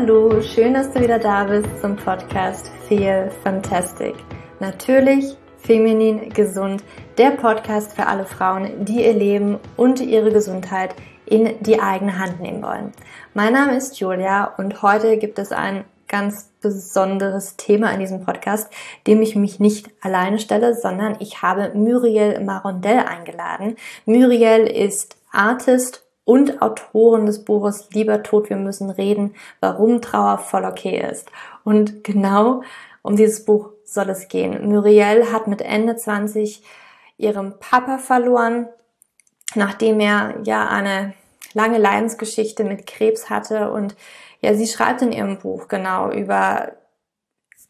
Hallo, schön, dass du wieder da bist zum Podcast Feel Fantastic. Natürlich feminin gesund, der Podcast für alle Frauen, die ihr Leben und ihre Gesundheit in die eigene Hand nehmen wollen. Mein Name ist Julia und heute gibt es ein ganz besonderes Thema in diesem Podcast, dem ich mich nicht alleine stelle, sondern ich habe Muriel Marondell eingeladen. Muriel ist Artist und Autorin des Buches Lieber Tod, wir müssen reden, warum Trauer voll okay ist. Und genau um dieses Buch soll es gehen. Muriel hat mit Ende 20 ihren Papa verloren, nachdem er ja eine lange Leidensgeschichte mit Krebs hatte und ja, sie schreibt in ihrem Buch genau über,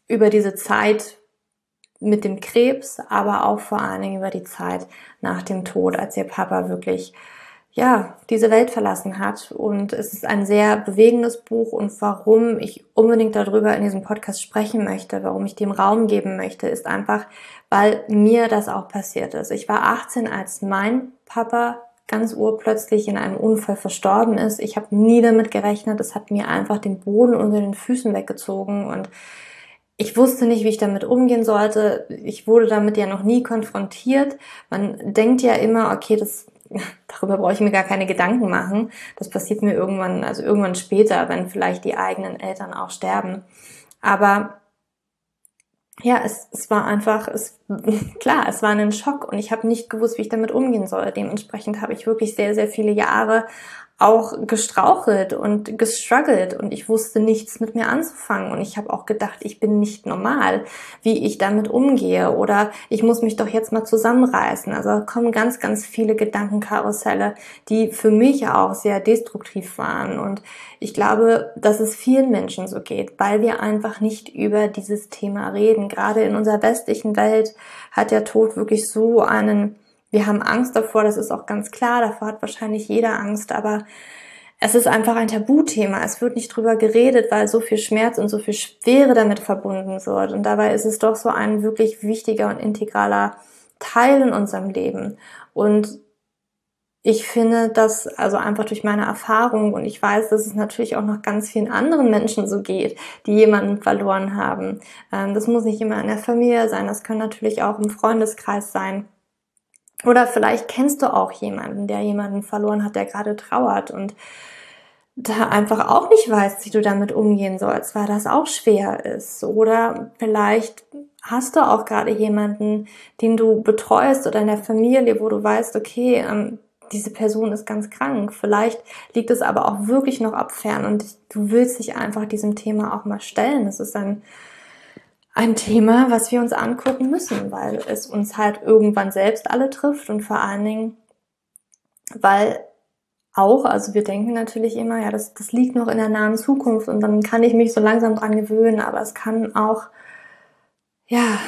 über diese Zeit mit dem Krebs, aber auch vor allen Dingen über die Zeit nach dem Tod, als ihr Papa wirklich ja, diese Welt verlassen hat. Und es ist ein sehr bewegendes Buch und warum ich unbedingt darüber in diesem Podcast sprechen möchte, warum ich dem Raum geben möchte, ist einfach, weil mir das auch passiert ist. Ich war 18, als mein Papa ganz urplötzlich in einem Unfall verstorben ist. Ich habe nie damit gerechnet. Es hat mir einfach den Boden unter den Füßen weggezogen und ich wusste nicht, wie ich damit umgehen sollte. Ich wurde damit ja noch nie konfrontiert. Man denkt ja immer, okay, das, darüber brauche ich mir gar keine Gedanken machen. Das passiert mir irgendwann, also irgendwann später, wenn vielleicht die eigenen Eltern auch sterben. Aber ja, es, es war einfach, es, klar, es war ein Schock und ich habe nicht gewusst, wie ich damit umgehen soll. Dementsprechend habe ich wirklich sehr, sehr viele Jahre auch gestrauchelt und gestruggelt und ich wusste nichts mit mir anzufangen und ich habe auch gedacht, ich bin nicht normal, wie ich damit umgehe oder ich muss mich doch jetzt mal zusammenreißen. Also kommen ganz, ganz viele Gedankenkarusselle, die für mich auch sehr destruktiv waren und ich glaube, dass es vielen Menschen so geht, weil wir einfach nicht über dieses Thema reden. Gerade in unserer westlichen Welt hat der Tod wirklich so einen wir haben Angst davor, das ist auch ganz klar, davor hat wahrscheinlich jeder Angst, aber es ist einfach ein Tabuthema. Es wird nicht drüber geredet, weil so viel Schmerz und so viel Schwere damit verbunden wird. Und dabei ist es doch so ein wirklich wichtiger und integraler Teil in unserem Leben. Und ich finde, dass also einfach durch meine Erfahrung und ich weiß, dass es natürlich auch noch ganz vielen anderen Menschen so geht, die jemanden verloren haben. Ähm, das muss nicht immer in der Familie sein, das kann natürlich auch im Freundeskreis sein. Oder vielleicht kennst du auch jemanden, der jemanden verloren hat, der gerade trauert und da einfach auch nicht weißt, wie du damit umgehen sollst, weil das auch schwer ist. Oder vielleicht hast du auch gerade jemanden, den du betreust oder in der Familie, wo du weißt, okay, ähm, diese Person ist ganz krank. Vielleicht liegt es aber auch wirklich noch abfern und du willst dich einfach diesem Thema auch mal stellen. Das ist ein ein Thema, was wir uns angucken müssen, weil es uns halt irgendwann selbst alle trifft und vor allen Dingen, weil auch, also wir denken natürlich immer, ja, das, das liegt noch in der nahen Zukunft und dann kann ich mich so langsam dran gewöhnen, aber es kann auch, ja,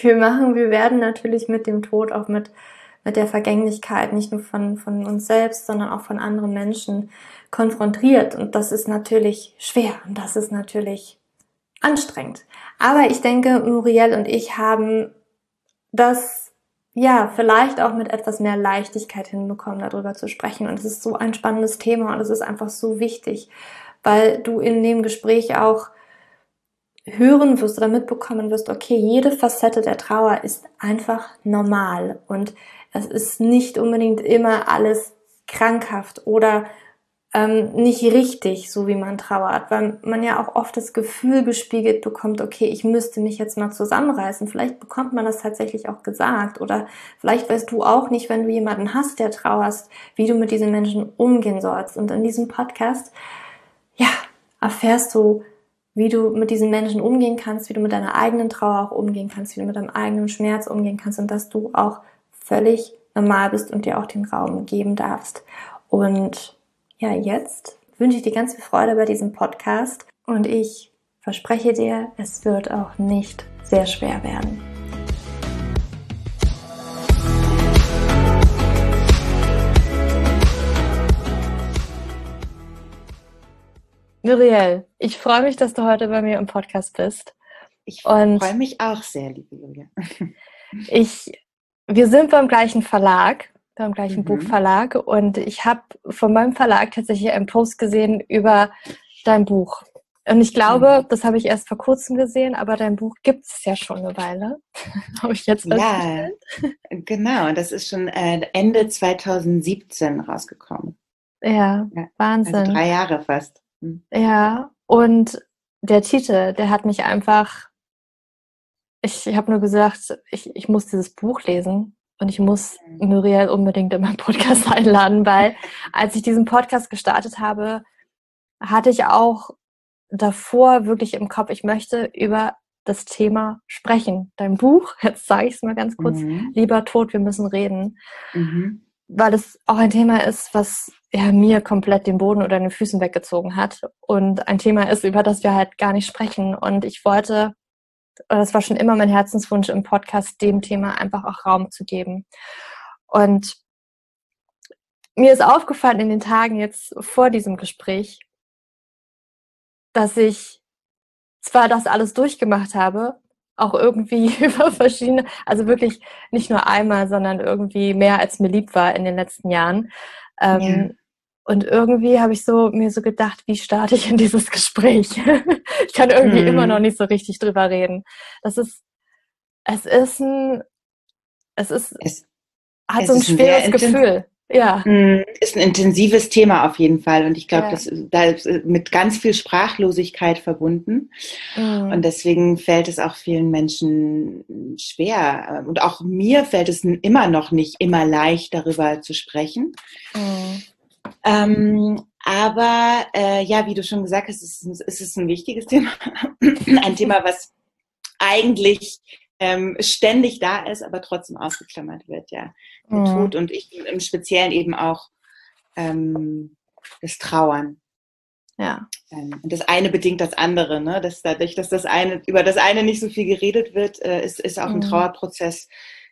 wir machen, wir werden natürlich mit dem Tod, auch mit, mit der Vergänglichkeit, nicht nur von, von uns selbst, sondern auch von anderen Menschen konfrontiert. Und das ist natürlich schwer und das ist natürlich anstrengend. Aber ich denke, Muriel und ich haben das ja vielleicht auch mit etwas mehr Leichtigkeit hinbekommen, darüber zu sprechen. Und es ist so ein spannendes Thema und es ist einfach so wichtig, weil du in dem Gespräch auch hören wirst oder mitbekommen wirst, okay, jede Facette der Trauer ist einfach normal und es ist nicht unbedingt immer alles krankhaft oder ähm, nicht richtig, so wie man trauert, weil man ja auch oft das Gefühl gespiegelt bekommt, okay, ich müsste mich jetzt mal zusammenreißen. Vielleicht bekommt man das tatsächlich auch gesagt oder vielleicht weißt du auch nicht, wenn du jemanden hast, der trauerst, wie du mit diesen Menschen umgehen sollst. Und in diesem Podcast, ja, erfährst du, wie du mit diesen Menschen umgehen kannst, wie du mit deiner eigenen Trauer auch umgehen kannst, wie du mit deinem eigenen Schmerz umgehen kannst und dass du auch völlig normal bist und dir auch den Raum geben darfst. Und ja, jetzt wünsche ich dir ganz viel Freude bei diesem Podcast und ich verspreche dir, es wird auch nicht sehr schwer werden. Muriel, ich freue mich, dass du heute bei mir im Podcast bist. Ich freue mich auch sehr, liebe Julia. ich, wir sind beim gleichen Verlag beim gleichen mhm. Buchverlag und ich habe von meinem Verlag tatsächlich einen Post gesehen über dein Buch. Und ich glaube, mhm. das habe ich erst vor kurzem gesehen, aber dein Buch gibt es ja schon eine Weile. habe ich jetzt Ja, genau. Das ist schon äh, Ende 2017 rausgekommen. Ja, ja, Wahnsinn. Also drei Jahre fast. Mhm. Ja, und der Titel, der hat mich einfach, ich, ich habe nur gesagt, ich, ich muss dieses Buch lesen und ich muss mhm. Muriel unbedingt in meinen Podcast einladen, weil als ich diesen Podcast gestartet habe, hatte ich auch davor wirklich im Kopf, ich möchte über das Thema sprechen. Dein Buch, jetzt sage ich es mal ganz kurz, mhm. Lieber Tod, wir müssen reden. Mhm. Weil es auch ein Thema ist, was ja, mir komplett den Boden oder den Füßen weggezogen hat. Und ein Thema ist, über das wir halt gar nicht sprechen. Und ich wollte, das war schon immer mein Herzenswunsch im Podcast, dem Thema einfach auch Raum zu geben. Und mir ist aufgefallen in den Tagen jetzt vor diesem Gespräch, dass ich zwar das alles durchgemacht habe, auch irgendwie über verschiedene, also wirklich nicht nur einmal, sondern irgendwie mehr als mir lieb war in den letzten Jahren. Ähm. Und irgendwie habe ich so mir so gedacht, wie starte ich in dieses Gespräch? ich kann irgendwie hm. immer noch nicht so richtig drüber reden. Das ist, es ist ein, es ist, es, hat es so ein schweres Gefühl. Ja. Mm, ist ein intensives Thema auf jeden Fall. Und ich glaube, ja. das da ist mit ganz viel Sprachlosigkeit verbunden. Mhm. Und deswegen fällt es auch vielen Menschen schwer. Und auch mir fällt es immer noch nicht immer leicht, darüber zu sprechen. Mhm. Ähm, aber äh, ja, wie du schon gesagt hast, ist, ist es ein wichtiges Thema. ein Thema, was eigentlich ähm, ständig da ist, aber trotzdem ausgeklammert wird, ja. Der mhm. Tod und ich im Speziellen eben auch ähm, das Trauern. Ja. Ähm, und das eine bedingt das andere, ne? Dass dadurch, dass das eine, über das eine nicht so viel geredet wird, äh, ist, ist auch mhm. ein Trauerprozess,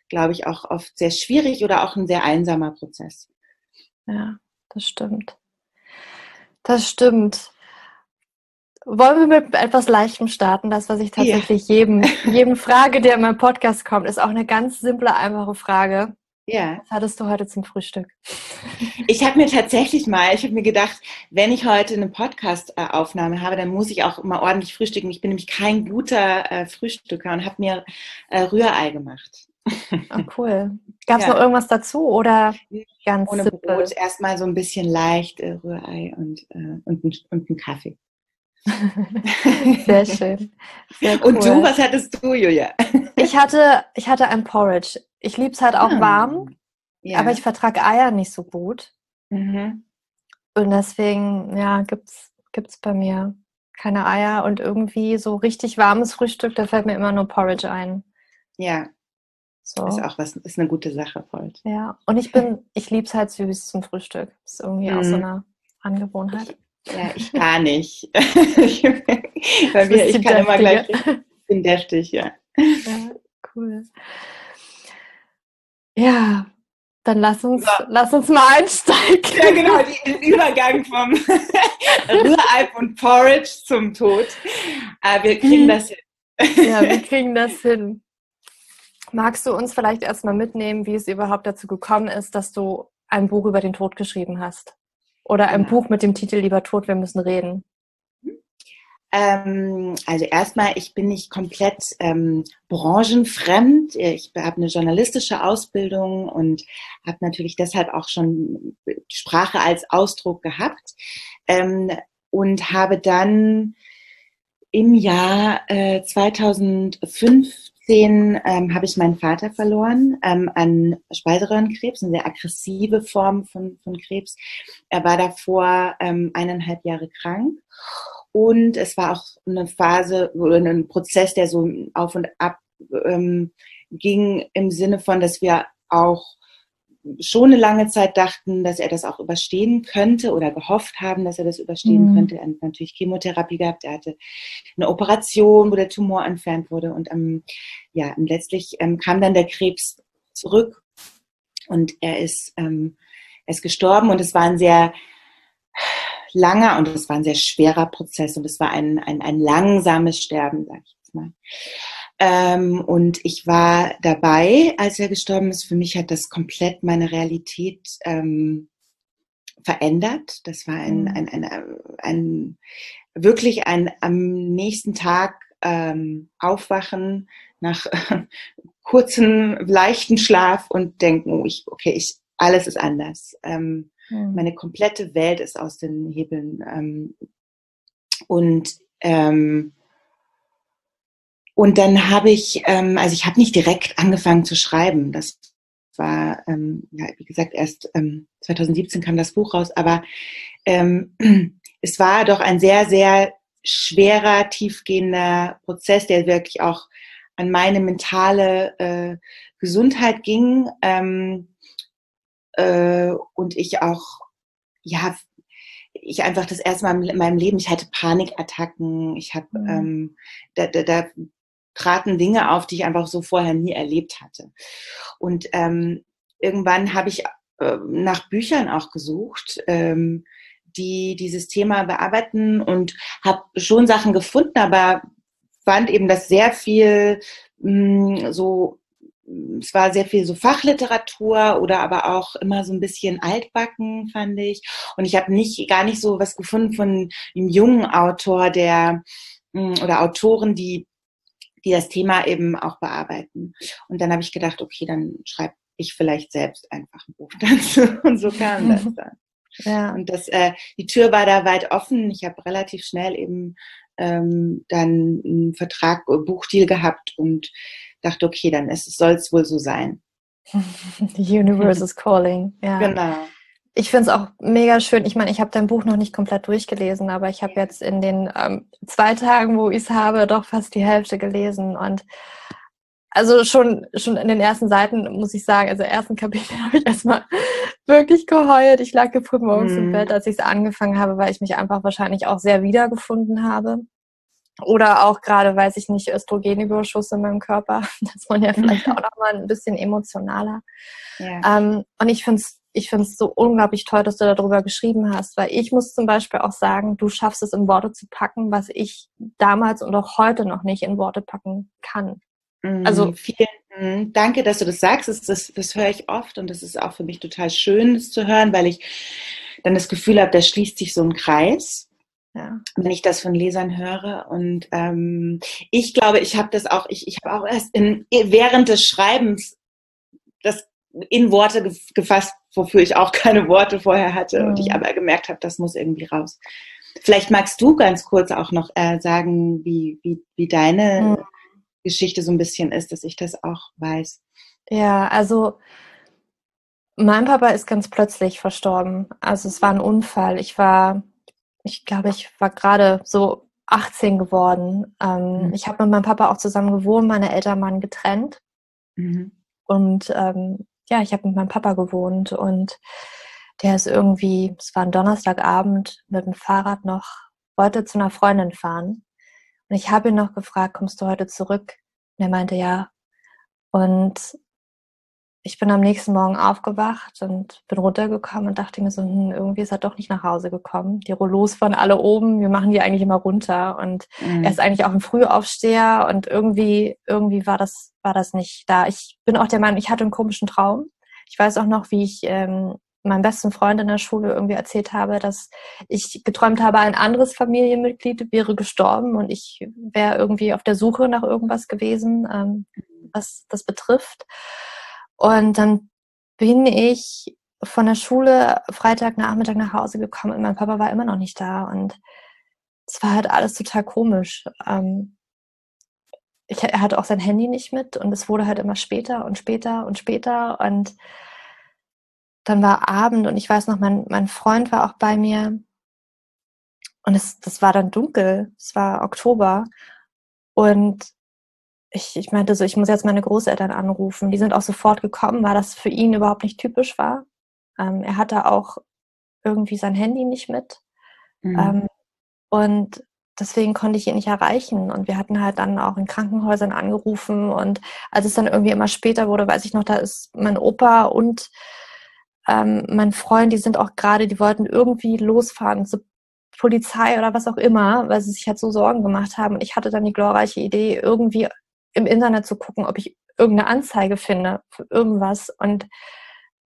glaube ich, auch oft sehr schwierig oder auch ein sehr einsamer Prozess. Ja, das stimmt. Das stimmt. Wollen wir mit etwas Leichtem starten? Das, was ich tatsächlich ja. jedem, jedem frage, der in meinen Podcast kommt, ist auch eine ganz simple, einfache Frage. Ja. Was hattest du heute zum Frühstück? Ich habe mir tatsächlich mal, ich habe mir gedacht, wenn ich heute eine Podcast-Aufnahme habe, dann muss ich auch mal ordentlich frühstücken. Ich bin nämlich kein guter äh, Frühstücker und habe mir äh, Rührei gemacht. Oh, cool. Gab es ja. noch irgendwas dazu oder ganz Ohne simpel? Brot, erstmal so ein bisschen leicht äh, Rührei und, äh, und, und, und einen Kaffee. Sehr schön. Sehr cool. Und du, was hattest du, Julia? ich hatte, ich hatte ein Porridge. Ich liebe es halt auch hm. warm, ja. aber ich vertrage Eier nicht so gut. Mhm. Und deswegen, ja, gibt's, gibt's bei mir keine Eier und irgendwie so richtig warmes Frühstück, da fällt mir immer nur Porridge ein. Ja. So. Ist auch was, ist eine gute Sache, voll. Ja, und ich bin, ich liebe es halt süß zum Frühstück. Ist irgendwie mhm. auch so eine Angewohnheit. Ja, ich gar nicht. Bei mir, ich kann immer gleich, ich bin deftig, ja. Ja, cool. Ja, dann lass uns, ja. lass uns mal einsteigen. Ja, genau, den Übergang vom Rühralp und Porridge zum Tod. Aber wir kriegen mhm. das hin. Ja, wir kriegen das hin. Magst du uns vielleicht erstmal mitnehmen, wie es überhaupt dazu gekommen ist, dass du ein Buch über den Tod geschrieben hast? Oder ein genau. Buch mit dem Titel Lieber Tod, wir müssen reden? Ähm, also erstmal, ich bin nicht komplett ähm, branchenfremd. Ich habe eine journalistische Ausbildung und habe natürlich deshalb auch schon Sprache als Ausdruck gehabt ähm, und habe dann im Jahr äh, 2005 16 ähm, habe ich meinen Vater verloren ähm, an Speiseröhrenkrebs, eine sehr aggressive Form von, von Krebs. Er war davor ähm, eineinhalb Jahre krank und es war auch eine Phase oder ein Prozess, der so auf und ab ähm, ging im Sinne von, dass wir auch schon eine lange Zeit dachten, dass er das auch überstehen könnte oder gehofft haben, dass er das überstehen mhm. könnte. Er hat natürlich Chemotherapie gehabt, er hatte eine Operation, wo der Tumor entfernt wurde und ähm, ja, und letztlich ähm, kam dann der Krebs zurück und er ist, ähm, er ist gestorben und es war ein sehr langer und es war ein sehr schwerer Prozess und es war ein, ein, ein langsames Sterben, sag ich jetzt mal. Ähm, und ich war dabei, als er gestorben ist. Für mich hat das komplett meine Realität ähm, verändert. Das war ein, mhm. ein, ein, ein, wirklich ein am nächsten Tag ähm, aufwachen nach äh, kurzen, leichten Schlaf und denken, oh, ich, okay, ich, alles ist anders. Ähm, mhm. Meine komplette Welt ist aus den Hebeln. Ähm, und ähm, und dann habe ich, ähm, also ich habe nicht direkt angefangen zu schreiben. Das war, ähm, ja, wie gesagt, erst ähm, 2017 kam das Buch raus, aber ähm, es war doch ein sehr, sehr schwerer, tiefgehender Prozess, der wirklich auch an meine mentale äh, Gesundheit ging ähm, äh, und ich auch, ja, ich einfach das erste Mal in meinem Leben, ich hatte Panikattacken, ich habe, mhm. ähm, da, da, da traten Dinge auf, die ich einfach so vorher nie erlebt hatte. Und ähm, irgendwann habe ich äh, nach Büchern auch gesucht, ähm, die dieses Thema bearbeiten und habe schon Sachen gefunden, aber fand eben, dass sehr viel mh, mm, so es war sehr viel so Fachliteratur oder aber auch immer so ein bisschen altbacken, fand ich. Und ich habe nicht gar nicht so was gefunden von einem jungen Autor, der mm, oder Autoren, die die das Thema eben auch bearbeiten. Und dann habe ich gedacht, okay, dann schreibe ich vielleicht selbst einfach ein Buch dazu. Und so kam das dann. Ja. Und das, äh, die Tür war da weit offen. Ich habe relativ schnell eben ähm, dann einen Vertrag, äh, Buchdeal gehabt und dachte, okay, dann soll es wohl so sein. The universe is calling. Ja. Genau ich finde es auch mega schön. Ich meine, ich habe dein Buch noch nicht komplett durchgelesen, aber ich habe jetzt in den ähm, zwei Tagen, wo ich es habe, doch fast die Hälfte gelesen. Und also schon, schon in den ersten Seiten muss ich sagen, also ersten Kapitel habe ich erstmal wirklich geheult. Ich lag geprüft morgens mm. im mhm. Bett, als ich es angefangen habe, weil ich mich einfach wahrscheinlich auch sehr wiedergefunden habe. Oder auch gerade, weiß ich nicht, Östrogenüberschuss in meinem Körper. Das war ja vielleicht auch nochmal ein bisschen emotionaler. Ja. Ähm, und ich finde es ich finde es so unglaublich toll, dass du darüber geschrieben hast, weil ich muss zum Beispiel auch sagen, du schaffst es in Worte zu packen, was ich damals und auch heute noch nicht in Worte packen kann. Mhm, also vielen Danke, dass du das sagst. Das, das, das höre ich oft und das ist auch für mich total schön, das zu hören, weil ich dann das Gefühl habe, da schließt sich so ein Kreis. Ja. wenn ich das von Lesern höre. Und ähm, ich glaube, ich habe das auch, ich, ich habe auch erst in, während des Schreibens das in Worte gefasst, wofür ich auch keine Worte vorher hatte mhm. und ich mhm. aber gemerkt habe, das muss irgendwie raus. Vielleicht magst du ganz kurz auch noch äh, sagen, wie, wie, wie deine mhm. Geschichte so ein bisschen ist, dass ich das auch weiß. Ja, also mein Papa ist ganz plötzlich verstorben. Also es war ein Unfall. Ich war, ich glaube, ich war gerade so 18 geworden. Ähm, mhm. Ich habe mit meinem Papa auch zusammen gewohnt, meine Eltern waren getrennt. Mhm. Und ähm, ja, ich habe mit meinem Papa gewohnt und der ist irgendwie, es war ein Donnerstagabend, mit dem Fahrrad noch, wollte zu einer Freundin fahren. Und ich habe ihn noch gefragt, kommst du heute zurück? Und er meinte ja. Und ich bin am nächsten Morgen aufgewacht und bin runtergekommen und dachte mir so, hm, irgendwie ist er doch nicht nach Hause gekommen. Die Rollos waren alle oben, wir machen die eigentlich immer runter und mhm. er ist eigentlich auch ein Frühaufsteher und irgendwie, irgendwie war das, war das nicht da. Ich bin auch der Meinung, ich hatte einen komischen Traum. Ich weiß auch noch, wie ich ähm, meinem besten Freund in der Schule irgendwie erzählt habe, dass ich geträumt habe, ein anderes Familienmitglied wäre gestorben und ich wäre irgendwie auf der Suche nach irgendwas gewesen, ähm, was das betrifft. Und dann bin ich von der Schule Freitagnachmittag nach Hause gekommen und mein Papa war immer noch nicht da. Und es war halt alles total komisch. Ähm, ich, er hatte auch sein Handy nicht mit und es wurde halt immer später und später und später. Und dann war Abend und ich weiß noch, mein, mein Freund war auch bei mir. Und es, das war dann dunkel. Es war Oktober. Und ich, ich meinte so, ich muss jetzt meine Großeltern anrufen. Die sind auch sofort gekommen, weil das für ihn überhaupt nicht typisch war. Ähm, er hatte auch irgendwie sein Handy nicht mit. Mhm. Ähm, und deswegen konnte ich ihn nicht erreichen. Und wir hatten halt dann auch in Krankenhäusern angerufen. Und als es dann irgendwie immer später wurde, weiß ich noch, da ist mein Opa und ähm, mein Freund, die sind auch gerade, die wollten irgendwie losfahren zur Polizei oder was auch immer, weil sie sich halt so Sorgen gemacht haben. Und ich hatte dann die glorreiche Idee, irgendwie im Internet zu gucken, ob ich irgendeine Anzeige finde für irgendwas. Und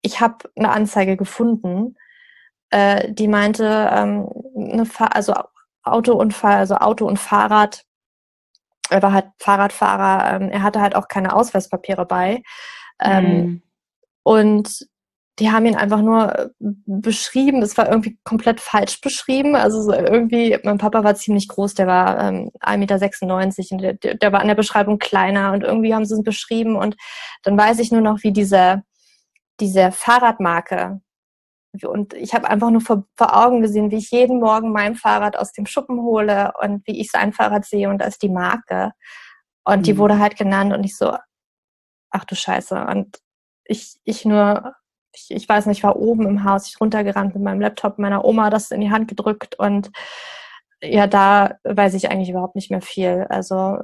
ich habe eine Anzeige gefunden, äh, die meinte, ähm, eine also Autounfall, also Auto und Fahrrad. Er war halt Fahrradfahrer. Ähm, er hatte halt auch keine Ausweispapiere bei. Ähm, mhm. Und die haben ihn einfach nur äh, beschrieben. Es war irgendwie komplett falsch beschrieben. Also so irgendwie, mein Papa war ziemlich groß, der war ähm, 1,96 Meter und der, der war in der Beschreibung kleiner und irgendwie haben sie es beschrieben und dann weiß ich nur noch, wie diese, diese Fahrradmarke und ich habe einfach nur vor, vor, Augen gesehen, wie ich jeden Morgen mein Fahrrad aus dem Schuppen hole und wie ich sein Fahrrad sehe und da ist die Marke. Und mhm. die wurde halt genannt und ich so, ach du Scheiße. Und ich, ich nur, ich, ich weiß nicht, ich war oben im Haus, ich runtergerannt mit meinem Laptop meiner Oma, das in die Hand gedrückt und ja, da weiß ich eigentlich überhaupt nicht mehr viel. Also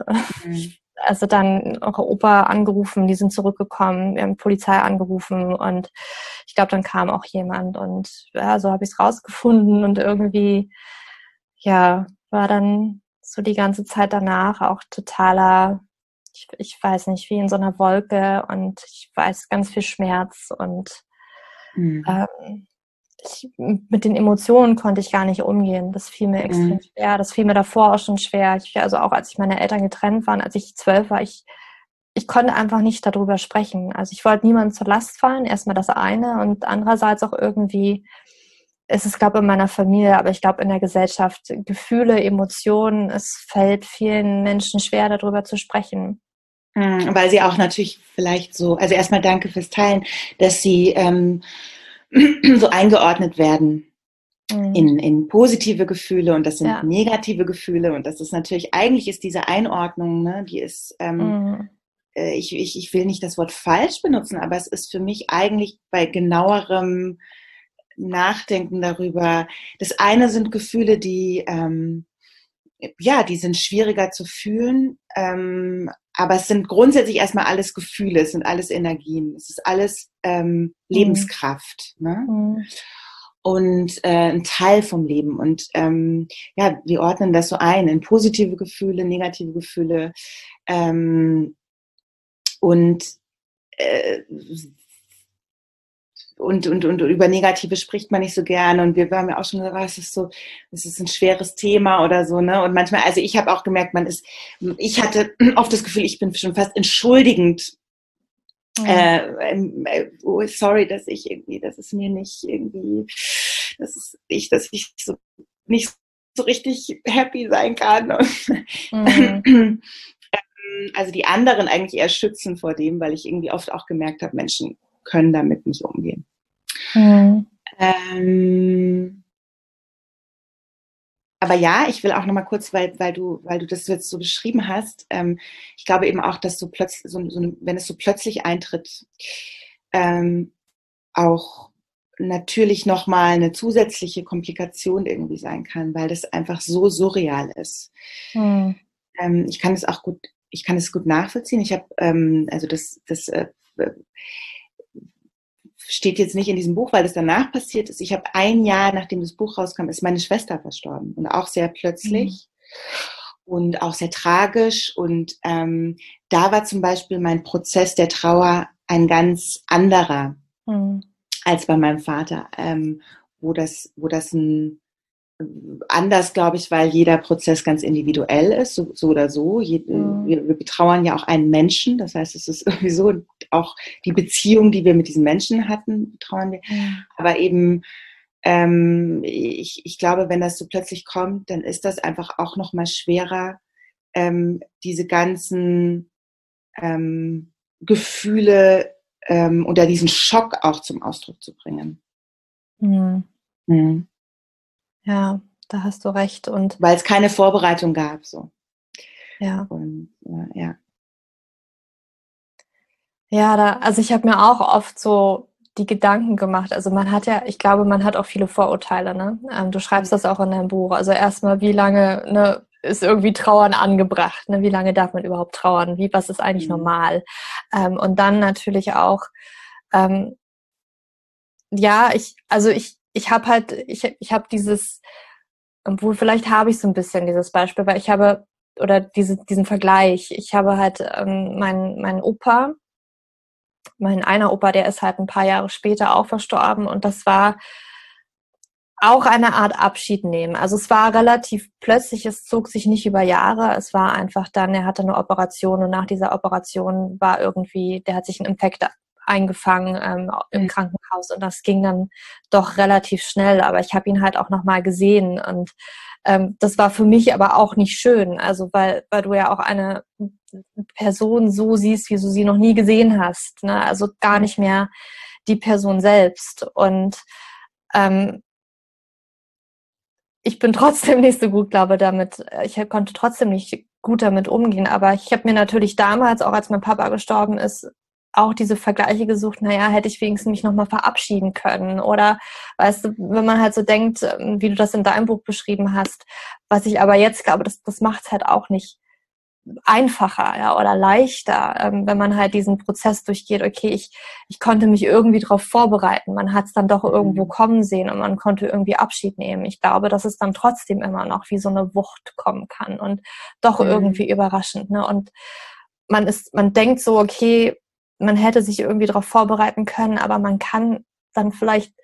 mhm. also dann eure Opa angerufen, die sind zurückgekommen, wir haben Polizei angerufen und ich glaube, dann kam auch jemand und ja, so habe ich es rausgefunden und irgendwie, ja, war dann so die ganze Zeit danach auch totaler, ich, ich weiß nicht, wie in so einer Wolke und ich weiß ganz viel Schmerz und mhm. ähm, ich, mit den Emotionen konnte ich gar nicht umgehen. Das fiel mir mhm. extrem schwer. Das fiel mir davor auch schon schwer. Ich, also auch als ich meine Eltern getrennt waren, als ich zwölf war, ich, ich konnte einfach nicht darüber sprechen. Also ich wollte niemandem zur Last fallen, erstmal das eine und andererseits auch irgendwie, ist es glaube in meiner Familie, aber ich glaube in der Gesellschaft, Gefühle, Emotionen, es fällt vielen Menschen schwer, darüber zu sprechen. Mhm, weil sie auch natürlich vielleicht so, also erstmal danke fürs Teilen, dass sie ähm, so eingeordnet werden mhm. in, in positive Gefühle und das sind ja. negative Gefühle und das ist natürlich, eigentlich ist diese Einordnung, ne, die ist, ähm, mhm. äh, ich, ich, ich will nicht das Wort falsch benutzen, aber es ist für mich eigentlich bei genauerem Nachdenken darüber, das eine sind Gefühle, die, ähm, ja, die sind schwieriger zu fühlen, ähm, aber es sind grundsätzlich erstmal alles Gefühle, es sind alles Energien, es ist alles ähm. Lebenskraft. Mhm. Ne? Mhm. Und äh, ein Teil vom Leben. Und ähm, ja, wir ordnen das so ein in positive Gefühle, negative Gefühle. Ähm, und äh, und, und, und über Negative spricht man nicht so gerne. Und wir haben ja auch schon gesagt, es ist so, es ist ein schweres Thema oder so, ne? Und manchmal, also ich habe auch gemerkt, man ist, ich hatte oft das Gefühl, ich bin schon fast entschuldigend. Mhm. Äh, oh, sorry, dass ich irgendwie, dass es mir nicht irgendwie, dass ich, dass ich so nicht so richtig happy sein kann. Mhm. also die anderen eigentlich eher schützen vor dem, weil ich irgendwie oft auch gemerkt habe, Menschen können damit nicht umgehen. Mhm. Ähm, aber ja, ich will auch noch mal kurz, weil, weil, du, weil du das jetzt so beschrieben hast, ähm, ich glaube eben auch, dass so plötzlich, so, so, wenn es so plötzlich eintritt, ähm, auch natürlich noch mal eine zusätzliche Komplikation irgendwie sein kann, weil das einfach so surreal ist. Mhm. Ähm, ich kann es auch gut, ich kann es gut nachvollziehen. Ich habe ähm, also das, das äh, steht jetzt nicht in diesem Buch, weil das danach passiert ist. Ich habe ein Jahr, nachdem das Buch rauskam, ist meine Schwester verstorben und auch sehr plötzlich mhm. und auch sehr tragisch. Und ähm, da war zum Beispiel mein Prozess der Trauer ein ganz anderer mhm. als bei meinem Vater, ähm, wo das, wo das ein anders, glaube ich, weil jeder Prozess ganz individuell ist, so, so oder so. Je, mhm. wir, wir, betrauern ja auch einen Menschen, das heißt, es ist sowieso auch die Beziehung, die wir mit diesem Menschen hatten, betrauern wir. Aber eben, ähm, ich, ich glaube, wenn das so plötzlich kommt, dann ist das einfach auch noch mal schwerer, ähm, diese ganzen ähm, Gefühle ähm, oder diesen Schock auch zum Ausdruck zu bringen. Mhm. Mhm. Ja, da hast du recht. Und weil es keine Vorbereitung gab, so. Ja. Und, äh, ja. Ja, da, also ich habe mir auch oft so die Gedanken gemacht. Also man hat ja, ich glaube, man hat auch viele Vorurteile. Ne? Ähm, du schreibst das auch in deinem Buch. Also erstmal, wie lange ne, ist irgendwie Trauern angebracht? Ne? Wie lange darf man überhaupt trauern? Wie, was ist eigentlich mhm. normal? Ähm, und dann natürlich auch, ähm, ja, ich, also ich, ich habe halt, ich, ich habe dieses, obwohl vielleicht habe ich so ein bisschen dieses Beispiel, weil ich habe, oder diese, diesen Vergleich, ich habe halt ähm, meinen mein Opa, mein einer Opa, der ist halt ein paar Jahre später auch verstorben und das war auch eine Art Abschied nehmen. Also es war relativ plötzlich, es zog sich nicht über Jahre, es war einfach dann, er hatte eine Operation und nach dieser Operation war irgendwie, der hat sich einen Infekt eingefangen ähm, im Krankenhaus und das ging dann doch relativ schnell, aber ich habe ihn halt auch nochmal gesehen und ähm, das war für mich aber auch nicht schön, also weil, weil du ja auch eine Person so siehst, wie du sie noch nie gesehen hast, ne? also gar nicht mehr die Person selbst und ähm, ich bin trotzdem nicht so gut, glaube damit. Äh, ich konnte trotzdem nicht gut damit umgehen. Aber ich habe mir natürlich damals, auch als mein Papa gestorben ist, auch diese Vergleiche gesucht, naja, hätte ich wenigstens mich nochmal verabschieden können. Oder weißt du, wenn man halt so denkt, ähm, wie du das in deinem Buch beschrieben hast, was ich aber jetzt glaube, das, das macht es halt auch nicht einfacher ja, oder leichter, ähm, wenn man halt diesen Prozess durchgeht, okay, ich, ich konnte mich irgendwie darauf vorbereiten, man hat es dann doch irgendwo mhm. kommen sehen und man konnte irgendwie Abschied nehmen. Ich glaube, dass es dann trotzdem immer noch wie so eine Wucht kommen kann und doch mhm. irgendwie überraschend. Ne? Und man ist, man denkt so, okay, man hätte sich irgendwie darauf vorbereiten können, aber man kann dann vielleicht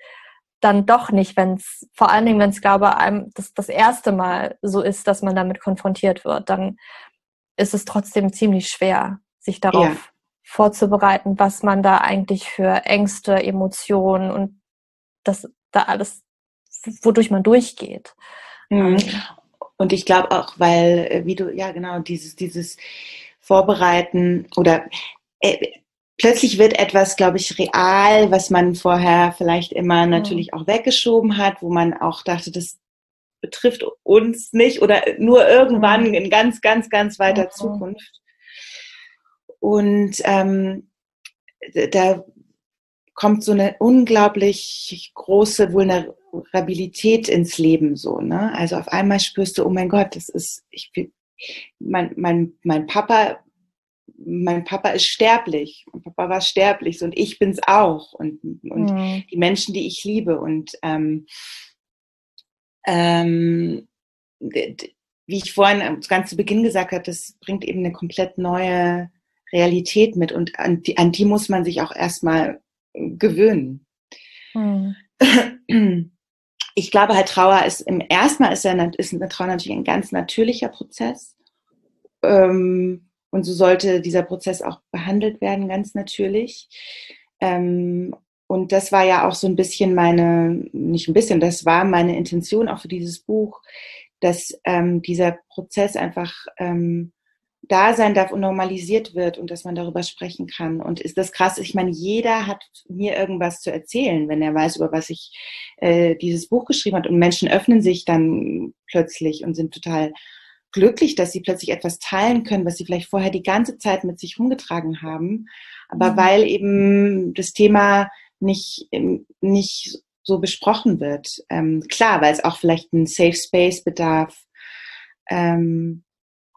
dann doch nicht, wenn es, vor allen Dingen, wenn es, glaube ich, das, das erste Mal so ist, dass man damit konfrontiert wird, dann ist es trotzdem ziemlich schwer, sich darauf ja. vorzubereiten, was man da eigentlich für Ängste, Emotionen und das da alles, wodurch man durchgeht. Mhm. Ähm, und ich glaube auch, weil, äh, wie du, ja genau, dieses, dieses Vorbereiten oder äh, plötzlich wird etwas, glaube ich, real, was man vorher vielleicht immer natürlich auch weggeschoben hat, wo man auch dachte, das betrifft uns nicht oder nur irgendwann mhm. in ganz, ganz, ganz weiter okay. Zukunft. Und ähm, da kommt so eine unglaublich große Vulnerabilität ins Leben so. Ne? Also auf einmal spürst du, oh mein Gott, das ist, ich, mein, mein, mein Papa, mein Papa ist sterblich. Mein Papa war sterblich und ich bin's auch und, und mhm. die Menschen, die ich liebe und ähm, ähm, wie ich vorhin ganz zu Beginn gesagt habe, das bringt eben eine komplett neue Realität mit und an die, an die muss man sich auch erstmal gewöhnen. Hm. Ich glaube halt, Trauer ist im ersten Mal ist, ja, ist eine Trauer natürlich ein ganz natürlicher Prozess. Ähm, und so sollte dieser Prozess auch behandelt werden, ganz natürlich. Ähm, und das war ja auch so ein bisschen meine, nicht ein bisschen, das war meine Intention auch für dieses Buch, dass ähm, dieser Prozess einfach ähm, da sein darf und normalisiert wird und dass man darüber sprechen kann. Und ist das krass? Ich meine, jeder hat mir irgendwas zu erzählen, wenn er weiß, über was ich äh, dieses Buch geschrieben hat. Und Menschen öffnen sich dann plötzlich und sind total glücklich, dass sie plötzlich etwas teilen können, was sie vielleicht vorher die ganze Zeit mit sich rumgetragen haben. Aber mhm. weil eben das Thema nicht, ähm, nicht so besprochen wird. Ähm, klar, weil es auch vielleicht einen Safe Space bedarf. Ähm,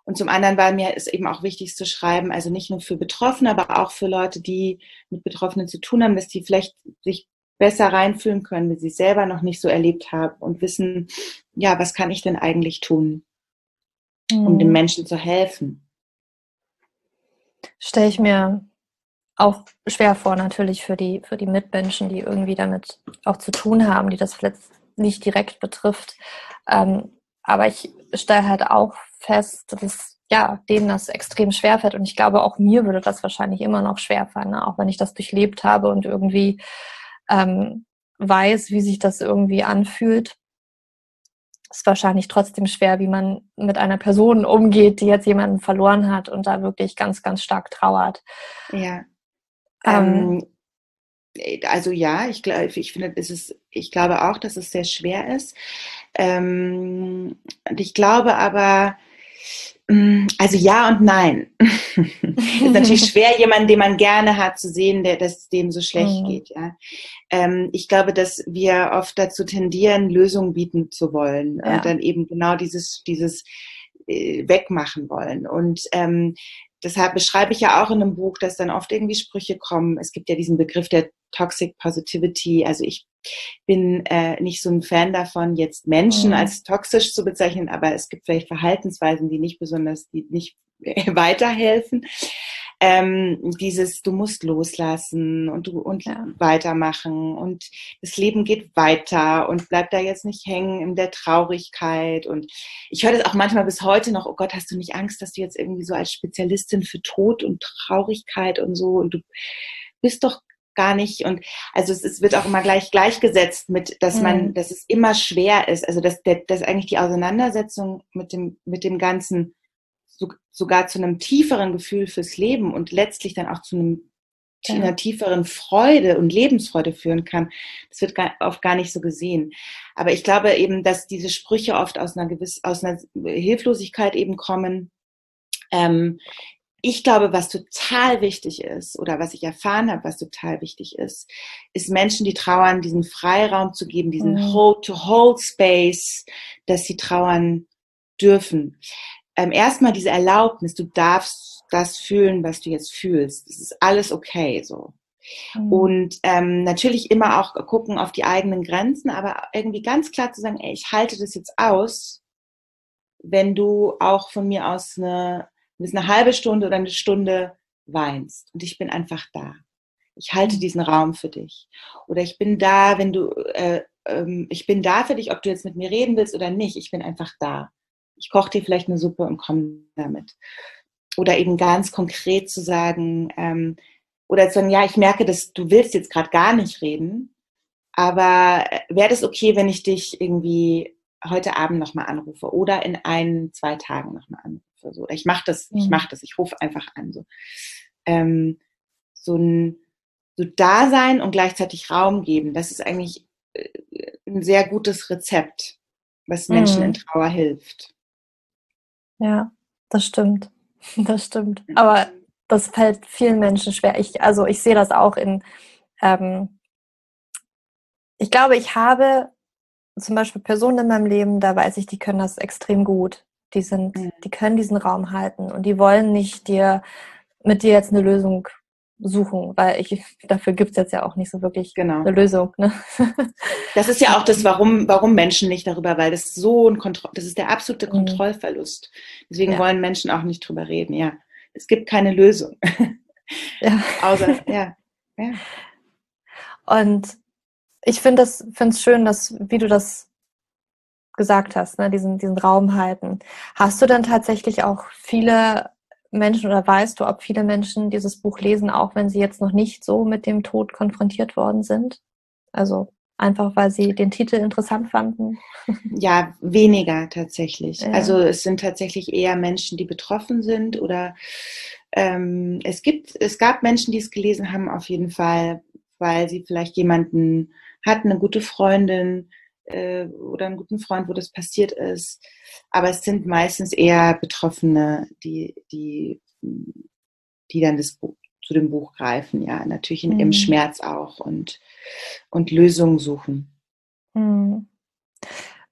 und zum anderen war mir es eben auch wichtig zu schreiben, also nicht nur für Betroffene, aber auch für Leute, die mit Betroffenen zu tun haben, dass die vielleicht sich besser reinfühlen können, wenn sie es selber noch nicht so erlebt haben und wissen, ja, was kann ich denn eigentlich tun, um mhm. den Menschen zu helfen? Stelle ich mir auch schwer vor, natürlich für die, für die Mitmenschen, die irgendwie damit auch zu tun haben, die das vielleicht nicht direkt betrifft. Ähm, aber ich stelle halt auch fest, dass ja, denen das extrem schwer fällt. Und ich glaube, auch mir würde das wahrscheinlich immer noch schwer fallen, ne? auch wenn ich das durchlebt habe und irgendwie ähm, weiß, wie sich das irgendwie anfühlt. Ist wahrscheinlich trotzdem schwer, wie man mit einer Person umgeht, die jetzt jemanden verloren hat und da wirklich ganz, ganz stark trauert. Ja. Ähm, ähm, also ja, ich glaube, ich finde, es ist, ich glaube auch, dass es sehr schwer ist. Ähm, ich glaube aber, also ja und nein. es ist natürlich schwer, jemanden, den man gerne hat, zu sehen, der, dass dem so schlecht mhm. geht. Ja. Ähm, ich glaube, dass wir oft dazu tendieren, Lösungen bieten zu wollen ja. und dann eben genau dieses, dieses äh, wegmachen wollen. Und ähm, deshalb beschreibe ich ja auch in einem Buch, dass dann oft irgendwie Sprüche kommen. Es gibt ja diesen Begriff der Toxic Positivity. Also ich bin äh, nicht so ein Fan davon, jetzt Menschen mhm. als toxisch zu bezeichnen, aber es gibt vielleicht Verhaltensweisen, die nicht besonders, die nicht weiterhelfen. ähm, dieses, du musst loslassen und du und ja. weitermachen und das Leben geht weiter und bleib da jetzt nicht hängen in der Traurigkeit. Und ich höre das auch manchmal bis heute noch, oh Gott, hast du nicht Angst, dass du jetzt irgendwie so als Spezialistin für Tod und Traurigkeit und so und du bist doch gar nicht und also es, es wird auch immer gleich gleichgesetzt mit, dass man, mhm. dass es immer schwer ist, also dass, dass eigentlich die Auseinandersetzung mit dem mit dem ganzen so, sogar zu einem tieferen Gefühl fürs Leben und letztlich dann auch zu einem ja. einer tieferen Freude und Lebensfreude führen kann. Das wird gar, oft gar nicht so gesehen. Aber ich glaube eben, dass diese Sprüche oft aus einer gewissen, aus einer Hilflosigkeit eben kommen. Ähm, ich glaube, was total wichtig ist oder was ich erfahren habe, was total wichtig ist, ist Menschen, die trauern, diesen Freiraum zu geben, diesen mhm. Hold-to-Hold Space, dass sie trauern dürfen. Ähm, erstmal diese Erlaubnis, du darfst das fühlen, was du jetzt fühlst. Das ist alles okay so. Mhm. Und ähm, natürlich immer auch gucken auf die eigenen Grenzen, aber irgendwie ganz klar zu sagen, ey, ich halte das jetzt aus, wenn du auch von mir aus eine wenn es eine halbe Stunde oder eine Stunde weinst und ich bin einfach da. Ich halte diesen Raum für dich. Oder ich bin da, wenn du, äh, ähm, ich bin da für dich, ob du jetzt mit mir reden willst oder nicht. Ich bin einfach da. Ich koche dir vielleicht eine Suppe und komme damit. Oder eben ganz konkret zu sagen, ähm, oder zu sagen, ja, ich merke, dass du willst jetzt gerade gar nicht reden, aber äh, wäre das okay, wenn ich dich irgendwie heute Abend nochmal anrufe oder in ein, zwei Tagen nochmal anrufe? So. Ich mache das, mhm. ich mache das, ich rufe einfach an. So, ähm, so ein so Dasein und gleichzeitig Raum geben, das ist eigentlich äh, ein sehr gutes Rezept, was Menschen mhm. in Trauer hilft. Ja, das stimmt. Das stimmt. Aber das fällt vielen Menschen schwer. Ich, also ich sehe das auch in, ähm, ich glaube, ich habe zum Beispiel Personen in meinem Leben, da weiß ich, die können das extrem gut. Die sind, mhm. die können diesen Raum halten und die wollen nicht dir mit dir jetzt eine Lösung suchen, weil ich dafür gibt es jetzt ja auch nicht so wirklich genau. eine Lösung. Ne? Das ist ja auch das, warum, warum Menschen nicht darüber, weil das so ein Kontroll, das ist der absolute mhm. Kontrollverlust. Deswegen ja. wollen Menschen auch nicht drüber reden. Ja, es gibt keine Lösung. Ja. Außer, ja. ja. Und ich finde es schön, dass, wie du das gesagt hast, ne, diesen, diesen Raum halten. Hast du dann tatsächlich auch viele Menschen oder weißt du, ob viele Menschen dieses Buch lesen, auch wenn sie jetzt noch nicht so mit dem Tod konfrontiert worden sind? Also einfach, weil sie den Titel interessant fanden? Ja, weniger tatsächlich. Ja. Also es sind tatsächlich eher Menschen, die betroffen sind oder ähm, es gibt, es gab Menschen, die es gelesen haben, auf jeden Fall, weil sie vielleicht jemanden hatten, eine gute Freundin, äh, oder einen guten Freund, wo das passiert ist. Aber es sind meistens eher Betroffene, die, die, die dann das Buch, zu dem Buch greifen, ja, natürlich in, mhm. im Schmerz auch und, und Lösungen suchen. Mhm.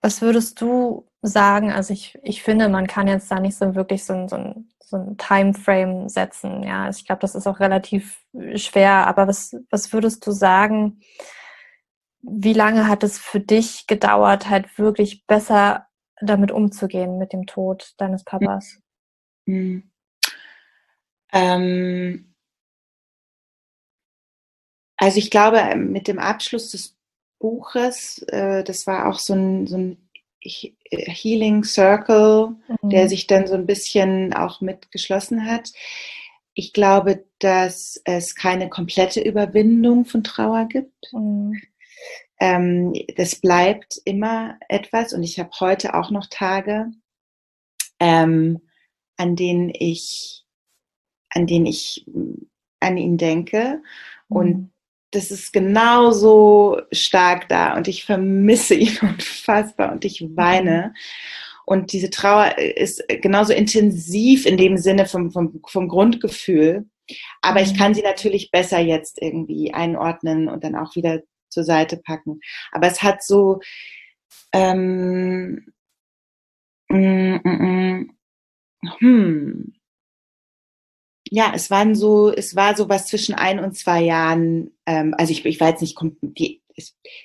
Was würdest du sagen? Also ich, ich finde, man kann jetzt da nicht so wirklich so ein, so ein, so ein Timeframe setzen. Ja, ich glaube, das ist auch relativ schwer. Aber was, was würdest du sagen? Wie lange hat es für dich gedauert, halt wirklich besser damit umzugehen, mit dem Tod deines Papas? Mhm. Ähm, also ich glaube, mit dem Abschluss des Buches, äh, das war auch so ein, so ein Healing Circle, mhm. der sich dann so ein bisschen auch mitgeschlossen hat. Ich glaube, dass es keine komplette Überwindung von Trauer gibt. Mhm ähm, das bleibt immer etwas und ich habe heute auch noch Tage, ähm, an denen ich, an denen ich an ihn denke mhm. und das ist genauso stark da und ich vermisse ihn unfassbar und ich weine. Mhm. Und diese Trauer ist genauso intensiv in dem Sinne vom, vom, vom Grundgefühl. Aber mhm. ich kann sie natürlich besser jetzt irgendwie einordnen und dann auch wieder zur Seite packen. Aber es hat so, ähm, mm, mm, mm, hm, ja, es waren so, es war so was zwischen ein und zwei Jahren. Ähm, also ich, ich war jetzt nicht die,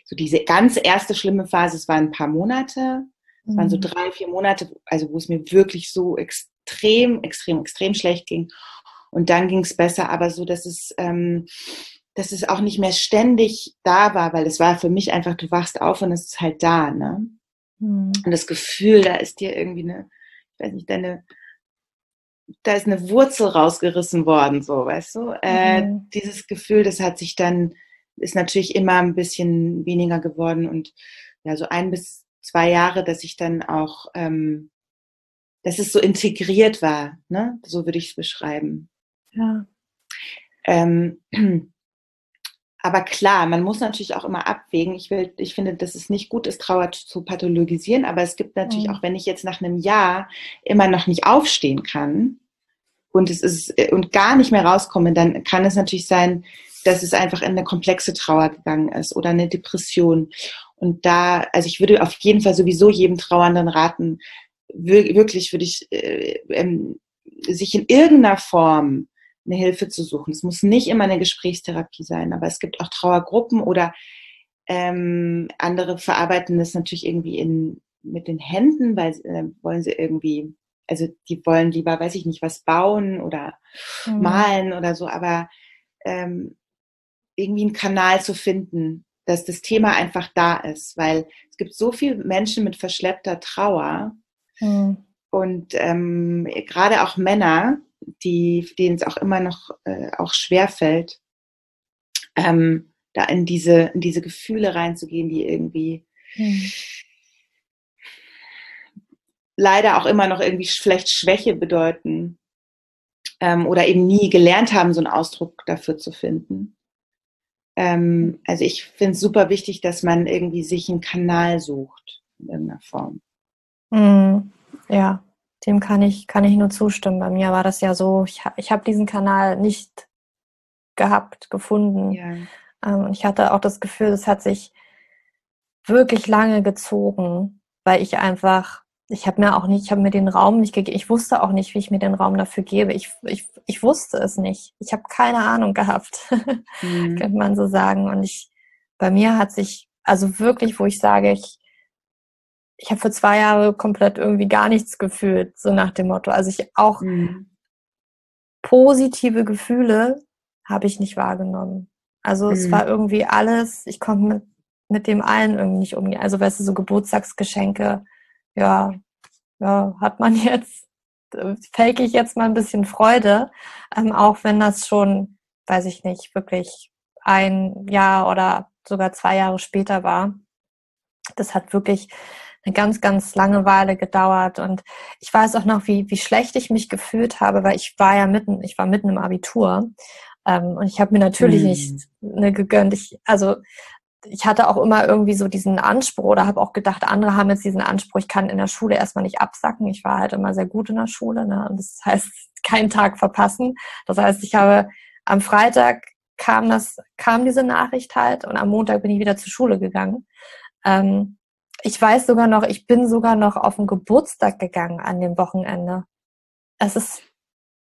so diese ganz erste schlimme Phase. Es waren ein paar Monate, es waren so mhm. drei, vier Monate, also wo es mir wirklich so extrem, extrem, extrem schlecht ging. Und dann ging es besser, aber so, dass es, ähm, dass es auch nicht mehr ständig da war, weil es war für mich einfach, du wachst auf und es ist halt da, ne? Mhm. Und das Gefühl, da ist dir irgendwie eine, ich weiß nicht, deine, da ist eine Wurzel rausgerissen worden, so, weißt du? Äh, mhm. Dieses Gefühl, das hat sich dann, ist natürlich immer ein bisschen weniger geworden und ja, so ein bis zwei Jahre, dass ich dann auch, ähm, dass es so integriert war, ne? So würde ich es beschreiben. Ja. Ähm, aber klar, man muss natürlich auch immer abwägen. Ich, will, ich finde, dass es nicht gut ist, Trauer zu pathologisieren, aber es gibt natürlich mhm. auch, wenn ich jetzt nach einem Jahr immer noch nicht aufstehen kann und es ist und gar nicht mehr rauskomme, dann kann es natürlich sein, dass es einfach in eine komplexe Trauer gegangen ist oder eine Depression. Und da, also ich würde auf jeden Fall sowieso jedem Trauernden raten, wirklich würde ich äh, ähm, sich in irgendeiner Form eine Hilfe zu suchen. Es muss nicht immer eine Gesprächstherapie sein, aber es gibt auch Trauergruppen oder ähm, andere verarbeiten das natürlich irgendwie in, mit den Händen, weil äh, wollen sie irgendwie, also die wollen lieber, weiß ich nicht, was bauen oder mhm. malen oder so, aber ähm, irgendwie einen Kanal zu finden, dass das Thema einfach da ist, weil es gibt so viele Menschen mit verschleppter Trauer mhm. und ähm, gerade auch Männer, die, denen es auch immer noch äh, auch schwer fällt, ähm, da in diese, in diese Gefühle reinzugehen, die irgendwie mhm. leider auch immer noch irgendwie vielleicht Schwäche bedeuten ähm, oder eben nie gelernt haben, so einen Ausdruck dafür zu finden. Ähm, also ich finde es super wichtig, dass man irgendwie sich einen Kanal sucht in irgendeiner Form. Mhm. Ja, dem kann ich, kann ich nur zustimmen. Bei mir war das ja so, ich, ich habe diesen Kanal nicht gehabt, gefunden. Ja. Ähm, ich hatte auch das Gefühl, es hat sich wirklich lange gezogen, weil ich einfach, ich habe mir auch nicht, ich habe mir den Raum nicht gegeben, ich wusste auch nicht, wie ich mir den Raum dafür gebe. Ich, ich, ich wusste es nicht. Ich habe keine Ahnung gehabt, mhm. könnte man so sagen. Und ich, bei mir hat sich, also wirklich, wo ich sage, ich, ich habe für zwei Jahre komplett irgendwie gar nichts gefühlt, so nach dem Motto. Also ich auch mhm. positive Gefühle habe ich nicht wahrgenommen. Also mhm. es war irgendwie alles, ich konnte mit, mit dem allen irgendwie nicht umgehen. Also weißt du, so Geburtstagsgeschenke, ja, ja, hat man jetzt, fake ich jetzt mal ein bisschen Freude, ähm, auch wenn das schon, weiß ich nicht, wirklich ein Jahr oder sogar zwei Jahre später war. Das hat wirklich eine ganz, ganz lange Weile gedauert. Und ich weiß auch noch, wie, wie schlecht ich mich gefühlt habe, weil ich war ja mitten, ich war mitten im Abitur. Ähm, und ich habe mir natürlich mhm. nicht eine gegönnt. Ich, also ich hatte auch immer irgendwie so diesen Anspruch oder habe auch gedacht, andere haben jetzt diesen Anspruch, ich kann in der Schule erstmal nicht absacken. Ich war halt immer sehr gut in der Schule. Ne? Und das heißt, keinen Tag verpassen. Das heißt, ich habe am Freitag kam das, kam diese Nachricht halt und am Montag bin ich wieder zur Schule gegangen. Ähm, ich weiß sogar noch, ich bin sogar noch auf den Geburtstag gegangen an dem Wochenende. Es ist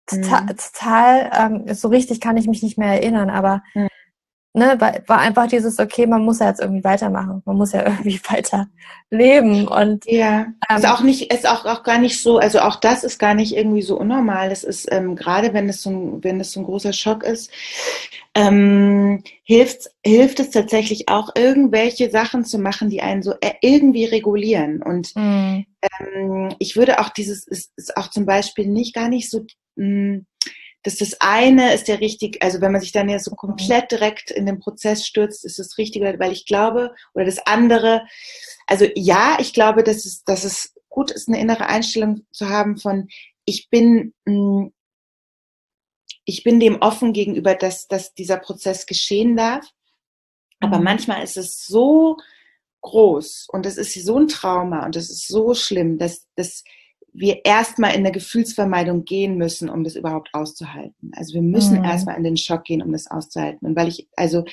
total, mhm. total ähm, so richtig kann ich mich nicht mehr erinnern, aber mhm ne, war, einfach dieses, okay, man muss ja jetzt irgendwie weitermachen, man muss ja irgendwie weiter leben und ja, ähm, ist auch nicht, ist auch, auch gar nicht so, also auch das ist gar nicht irgendwie so unnormal. Das ist ähm, gerade, wenn es so ein, wenn es so ein großer Schock ist, ähm, hilft, hilft es tatsächlich auch, irgendwelche Sachen zu machen, die einen so äh, irgendwie regulieren. Und mhm. ähm, ich würde auch dieses, ist, ist auch zum Beispiel nicht gar nicht so mh, hm, dass das eine ist der richtig, also wenn man sich dann ja so komplett direkt in den Prozess stürzt, ist das Richtige, weil ich glaube, oder das andere, also ja, ich glaube, dass es, dass es gut ist, eine innere Einstellung zu haben von, ich bin, hm, ich bin dem offen gegenüber, dass, dass dieser Prozess geschehen darf. Aber mhm. manchmal ist es so groß und es ist so ein Trauma und es ist so schlimm, dass, dass wir erstmal in der Gefühlsvermeidung gehen müssen, um das überhaupt auszuhalten. Also wir müssen mhm. erstmal in den Schock gehen, um das auszuhalten. Und weil ich, also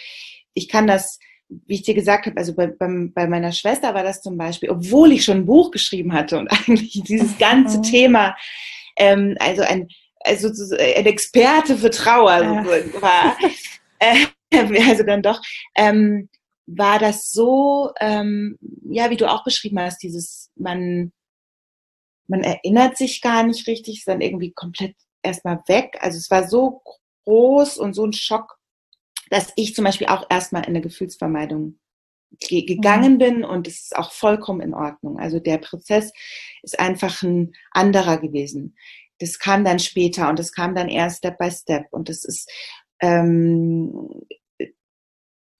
ich kann das, wie ich dir gesagt habe, also bei, bei, bei meiner Schwester war das zum Beispiel, obwohl ich schon ein Buch geschrieben hatte und eigentlich dieses ganze mhm. Thema, ähm, also ein, also ein Experte für Trauer ja. war, äh, also dann doch, ähm, war das so, ähm, ja, wie du auch beschrieben hast, dieses, man, man erinnert sich gar nicht richtig, ist dann irgendwie komplett erstmal weg. Also es war so groß und so ein Schock, dass ich zum Beispiel auch erstmal in eine Gefühlsvermeidung gegangen mhm. bin und es ist auch vollkommen in Ordnung. Also der Prozess ist einfach ein anderer gewesen. Das kam dann später und das kam dann erst Step by Step und das ist ähm,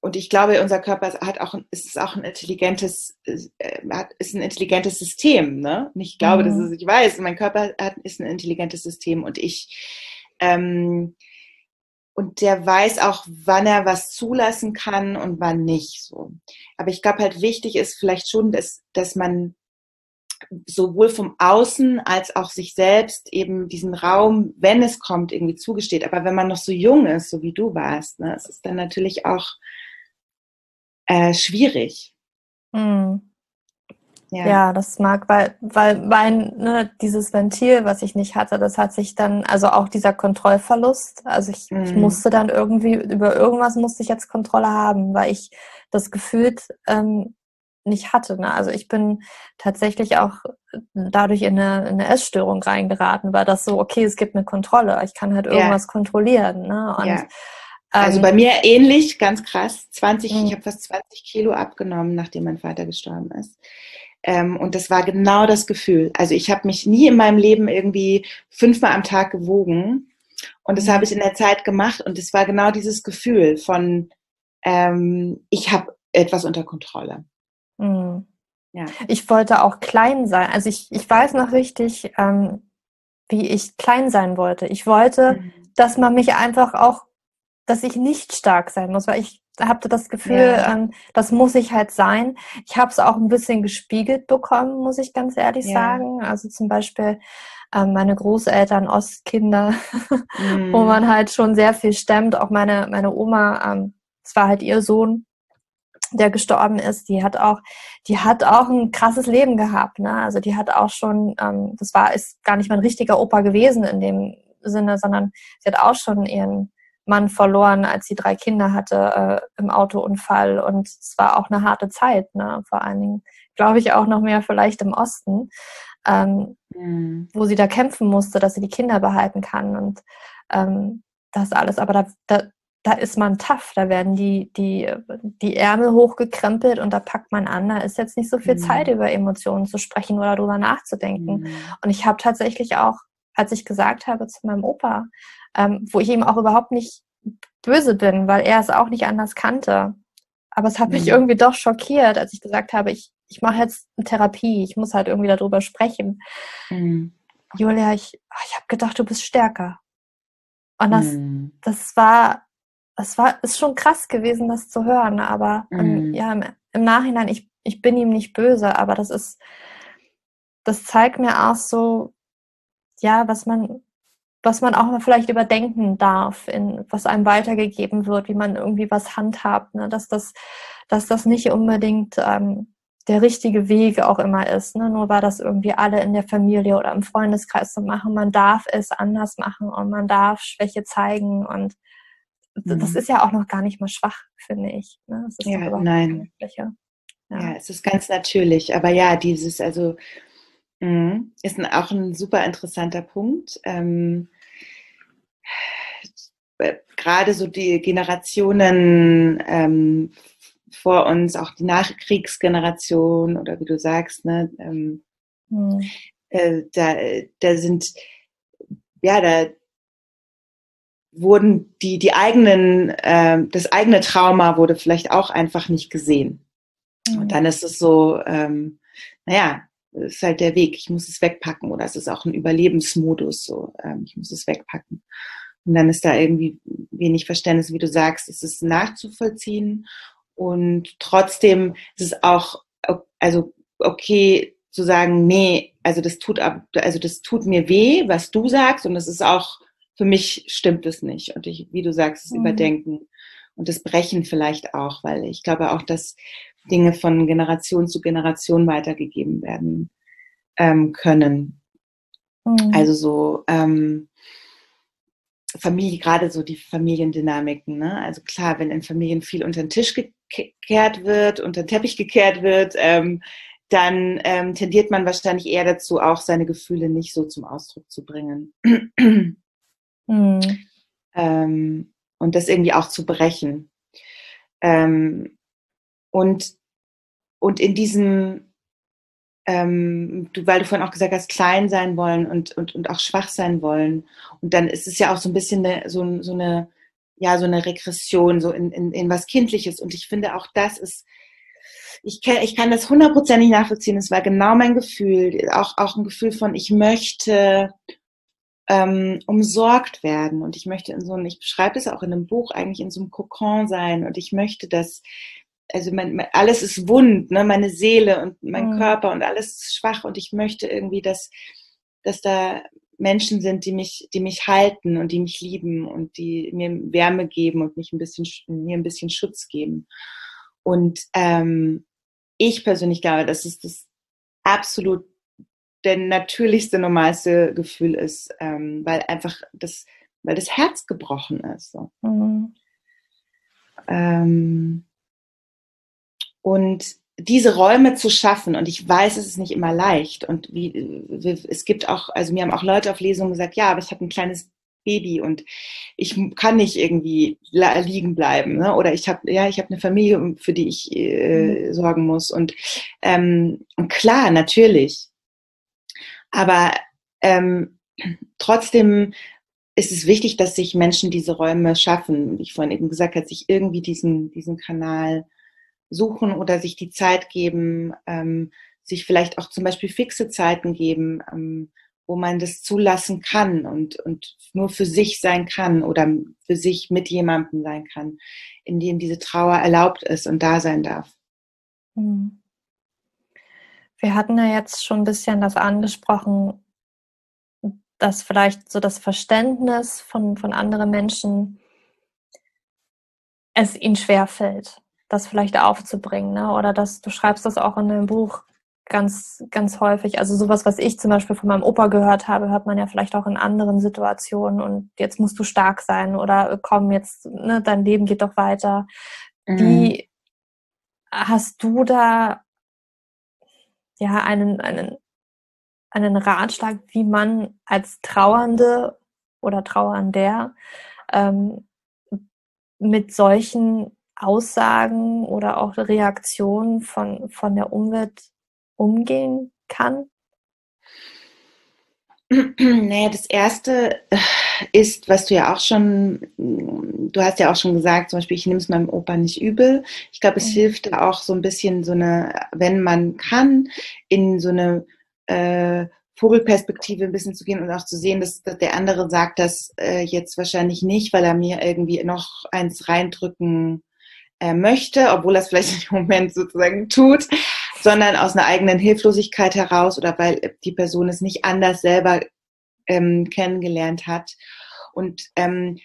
und ich glaube, unser Körper hat auch, ist auch ein intelligentes, äh, ist ein intelligentes System. Ne? Und ich glaube, mhm. dass es, ich weiß, mein Körper hat, ist ein intelligentes System und ich, ähm, und der weiß auch, wann er was zulassen kann und wann nicht. So. Aber ich glaube halt wichtig ist vielleicht schon, dass, dass man sowohl vom Außen als auch sich selbst eben diesen Raum, wenn es kommt, irgendwie zugesteht. Aber wenn man noch so jung ist, so wie du warst, ne, es ist dann natürlich auch äh, schwierig. Mhm. Ja. ja. das mag, weil, weil mein, ne, dieses Ventil, was ich nicht hatte, das hat sich dann, also auch dieser Kontrollverlust, also ich, mhm. ich musste dann irgendwie, über irgendwas musste ich jetzt Kontrolle haben, weil ich das gefühlt ähm, nicht hatte. Ne? Also ich bin tatsächlich auch dadurch in eine, in eine Essstörung reingeraten, weil das so, okay, es gibt eine Kontrolle, ich kann halt irgendwas ja. kontrollieren. Ne? Und ja. Also ähm, bei mir ähnlich, ganz krass. 20, ich mhm. habe fast 20 Kilo abgenommen, nachdem mein Vater gestorben ist. Ähm, und das war genau das Gefühl. Also ich habe mich nie in meinem Leben irgendwie fünfmal am Tag gewogen. Und das mhm. habe ich in der Zeit gemacht. Und es war genau dieses Gefühl von, ähm, ich habe etwas unter Kontrolle. Mhm. Ja. Ich wollte auch klein sein. Also ich, ich weiß noch richtig, ähm, wie ich klein sein wollte. Ich wollte, mhm. dass man mich einfach auch dass ich nicht stark sein muss, weil ich hatte das Gefühl, ja. ähm, das muss ich halt sein. Ich habe es auch ein bisschen gespiegelt bekommen, muss ich ganz ehrlich ja. sagen. Also zum Beispiel ähm, meine Großeltern, Ostkinder, mhm. wo man halt schon sehr viel stemmt. Auch meine, meine Oma, ähm, es war halt ihr Sohn, der gestorben ist, die hat auch, die hat auch ein krasses Leben gehabt. Ne? Also die hat auch schon, ähm, das war ist gar nicht mein richtiger Opa gewesen in dem Sinne, sondern sie hat auch schon ihren Mann verloren, als sie drei Kinder hatte äh, im Autounfall. Und es war auch eine harte Zeit, ne? vor allen Dingen, glaube ich, auch noch mehr vielleicht im Osten, ähm, mhm. wo sie da kämpfen musste, dass sie die Kinder behalten kann. Und ähm, das alles. Aber da, da, da ist man tough, da werden die, die, die Ärmel hochgekrempelt und da packt man an. Da ist jetzt nicht so viel mhm. Zeit, über Emotionen zu sprechen oder darüber nachzudenken. Mhm. Und ich habe tatsächlich auch, als ich gesagt habe zu meinem Opa, ähm, wo ich ihm auch überhaupt nicht böse bin, weil er es auch nicht anders kannte. Aber es hat mich mhm. irgendwie doch schockiert, als ich gesagt habe, ich, ich mache jetzt eine Therapie, ich muss halt irgendwie darüber sprechen. Mhm. Julia, ich, ah, ich habe gedacht, du bist stärker. Und das, mhm. das war, das war, ist schon krass gewesen, das zu hören. Aber ähm, ja, im, im, Nachhinein, ich, ich bin ihm nicht böse, aber das ist, das zeigt mir auch so, ja, was man, was man auch mal vielleicht überdenken darf, in, was einem weitergegeben wird, wie man irgendwie was handhabt, ne? dass, das, dass das nicht unbedingt ähm, der richtige Weg auch immer ist, ne? nur weil das irgendwie alle in der Familie oder im Freundeskreis so machen. Man darf es anders machen und man darf Schwäche zeigen und mhm. das ist ja auch noch gar nicht mal schwach, finde ich. Ne? ja, nein. Ja. ja, es ist ganz natürlich. Aber ja, dieses, also mh, ist ein, auch ein super interessanter Punkt. Ähm, gerade so die Generationen ähm, vor uns, auch die Nachkriegsgeneration oder wie du sagst, ne, ähm, mhm. äh, da, da sind, ja, da wurden die, die eigenen, äh, das eigene Trauma wurde vielleicht auch einfach nicht gesehen. Mhm. Und dann ist es so, ähm, naja, ist halt der Weg, ich muss es wegpacken oder es ist auch ein Überlebensmodus, so, ähm, ich muss es wegpacken. Und dann ist da irgendwie wenig Verständnis, wie du sagst, es ist nachzuvollziehen und trotzdem ist es auch, also okay zu sagen, nee, also das tut, also das tut mir weh, was du sagst und es ist auch, für mich stimmt es nicht. Und ich, wie du sagst, das mhm. Überdenken und das Brechen vielleicht auch, weil ich glaube auch, dass Dinge von Generation zu Generation weitergegeben werden ähm, können. Mhm. Also so ähm, Familie, gerade so die Familiendynamiken. Ne? Also klar, wenn in Familien viel unter den Tisch gekehrt wird, unter den Teppich gekehrt wird, ähm, dann ähm, tendiert man wahrscheinlich eher dazu, auch seine Gefühle nicht so zum Ausdruck zu bringen. Mhm. Ähm, und das irgendwie auch zu brechen. Ähm, und, und in diesem, ähm, du, weil du vorhin auch gesagt hast, klein sein wollen und, und, und auch schwach sein wollen. Und dann ist es ja auch so ein bisschen eine, so, so eine, ja, so eine Regression, so in, in, in was Kindliches. Und ich finde auch das ist, ich, kann, ich kann das hundertprozentig nachvollziehen. Es war genau mein Gefühl, auch, auch ein Gefühl von, ich möchte ähm, umsorgt werden und ich möchte in so einem, ich beschreibe das auch in einem Buch, eigentlich in so einem Kokon sein und ich möchte, dass, also mein, mein, alles ist wund, ne, meine Seele und mein mhm. Körper und alles ist schwach und ich möchte irgendwie, dass, dass da Menschen sind, die mich, die mich halten und die mich lieben und die mir Wärme geben und mich ein bisschen, mir ein bisschen Schutz geben. Und ähm, ich persönlich glaube, dass es das absolut der natürlichste, normalste Gefühl ist, ähm, weil einfach das, weil das Herz gebrochen ist. So. Mhm. Ähm, und diese Räume zu schaffen, und ich weiß, es ist nicht immer leicht. Und wie, es gibt auch, also mir haben auch Leute auf Lesungen gesagt, ja, aber ich habe ein kleines Baby und ich kann nicht irgendwie liegen bleiben. Ne? Oder ich habe, ja, ich habe eine Familie, für die ich äh, mhm. sorgen muss. Und, ähm, und klar, natürlich aber ähm, trotzdem ist es wichtig, dass sich Menschen diese Räume schaffen, wie ich vorhin eben gesagt habe, sich irgendwie diesen, diesen Kanal suchen oder sich die Zeit geben, ähm, sich vielleicht auch zum Beispiel fixe Zeiten geben, ähm, wo man das zulassen kann und, und nur für sich sein kann oder für sich mit jemandem sein kann, in dem diese Trauer erlaubt ist und da sein darf. Mhm. Wir hatten ja jetzt schon ein bisschen das angesprochen, dass vielleicht so das Verständnis von, von anderen Menschen es ihnen schwerfällt, das vielleicht aufzubringen. Ne? Oder dass du schreibst das auch in deinem Buch ganz, ganz häufig. Also sowas, was ich zum Beispiel von meinem Opa gehört habe, hört man ja vielleicht auch in anderen Situationen und jetzt musst du stark sein oder komm, jetzt, ne, dein Leben geht doch weiter. Mhm. Wie hast du da ja, einen, einen, einen Ratschlag, wie man als Trauernde oder Trauernder ähm, mit solchen Aussagen oder auch Reaktionen von, von der Umwelt umgehen kann? Naja, das erste äh, ist, was du ja auch schon, du hast ja auch schon gesagt, zum Beispiel, ich nehme es meinem Opa nicht übel. Ich glaube, es mhm. hilft da auch so ein bisschen so eine, wenn man kann, in so eine äh, Vogelperspektive ein bisschen zu gehen und auch zu sehen, dass, dass der andere sagt das äh, jetzt wahrscheinlich nicht, weil er mir irgendwie noch eins reindrücken äh, möchte, obwohl er es vielleicht im Moment sozusagen tut, sondern aus einer eigenen Hilflosigkeit heraus oder weil die Person es nicht anders selber ähm, kennengelernt hat und ähm,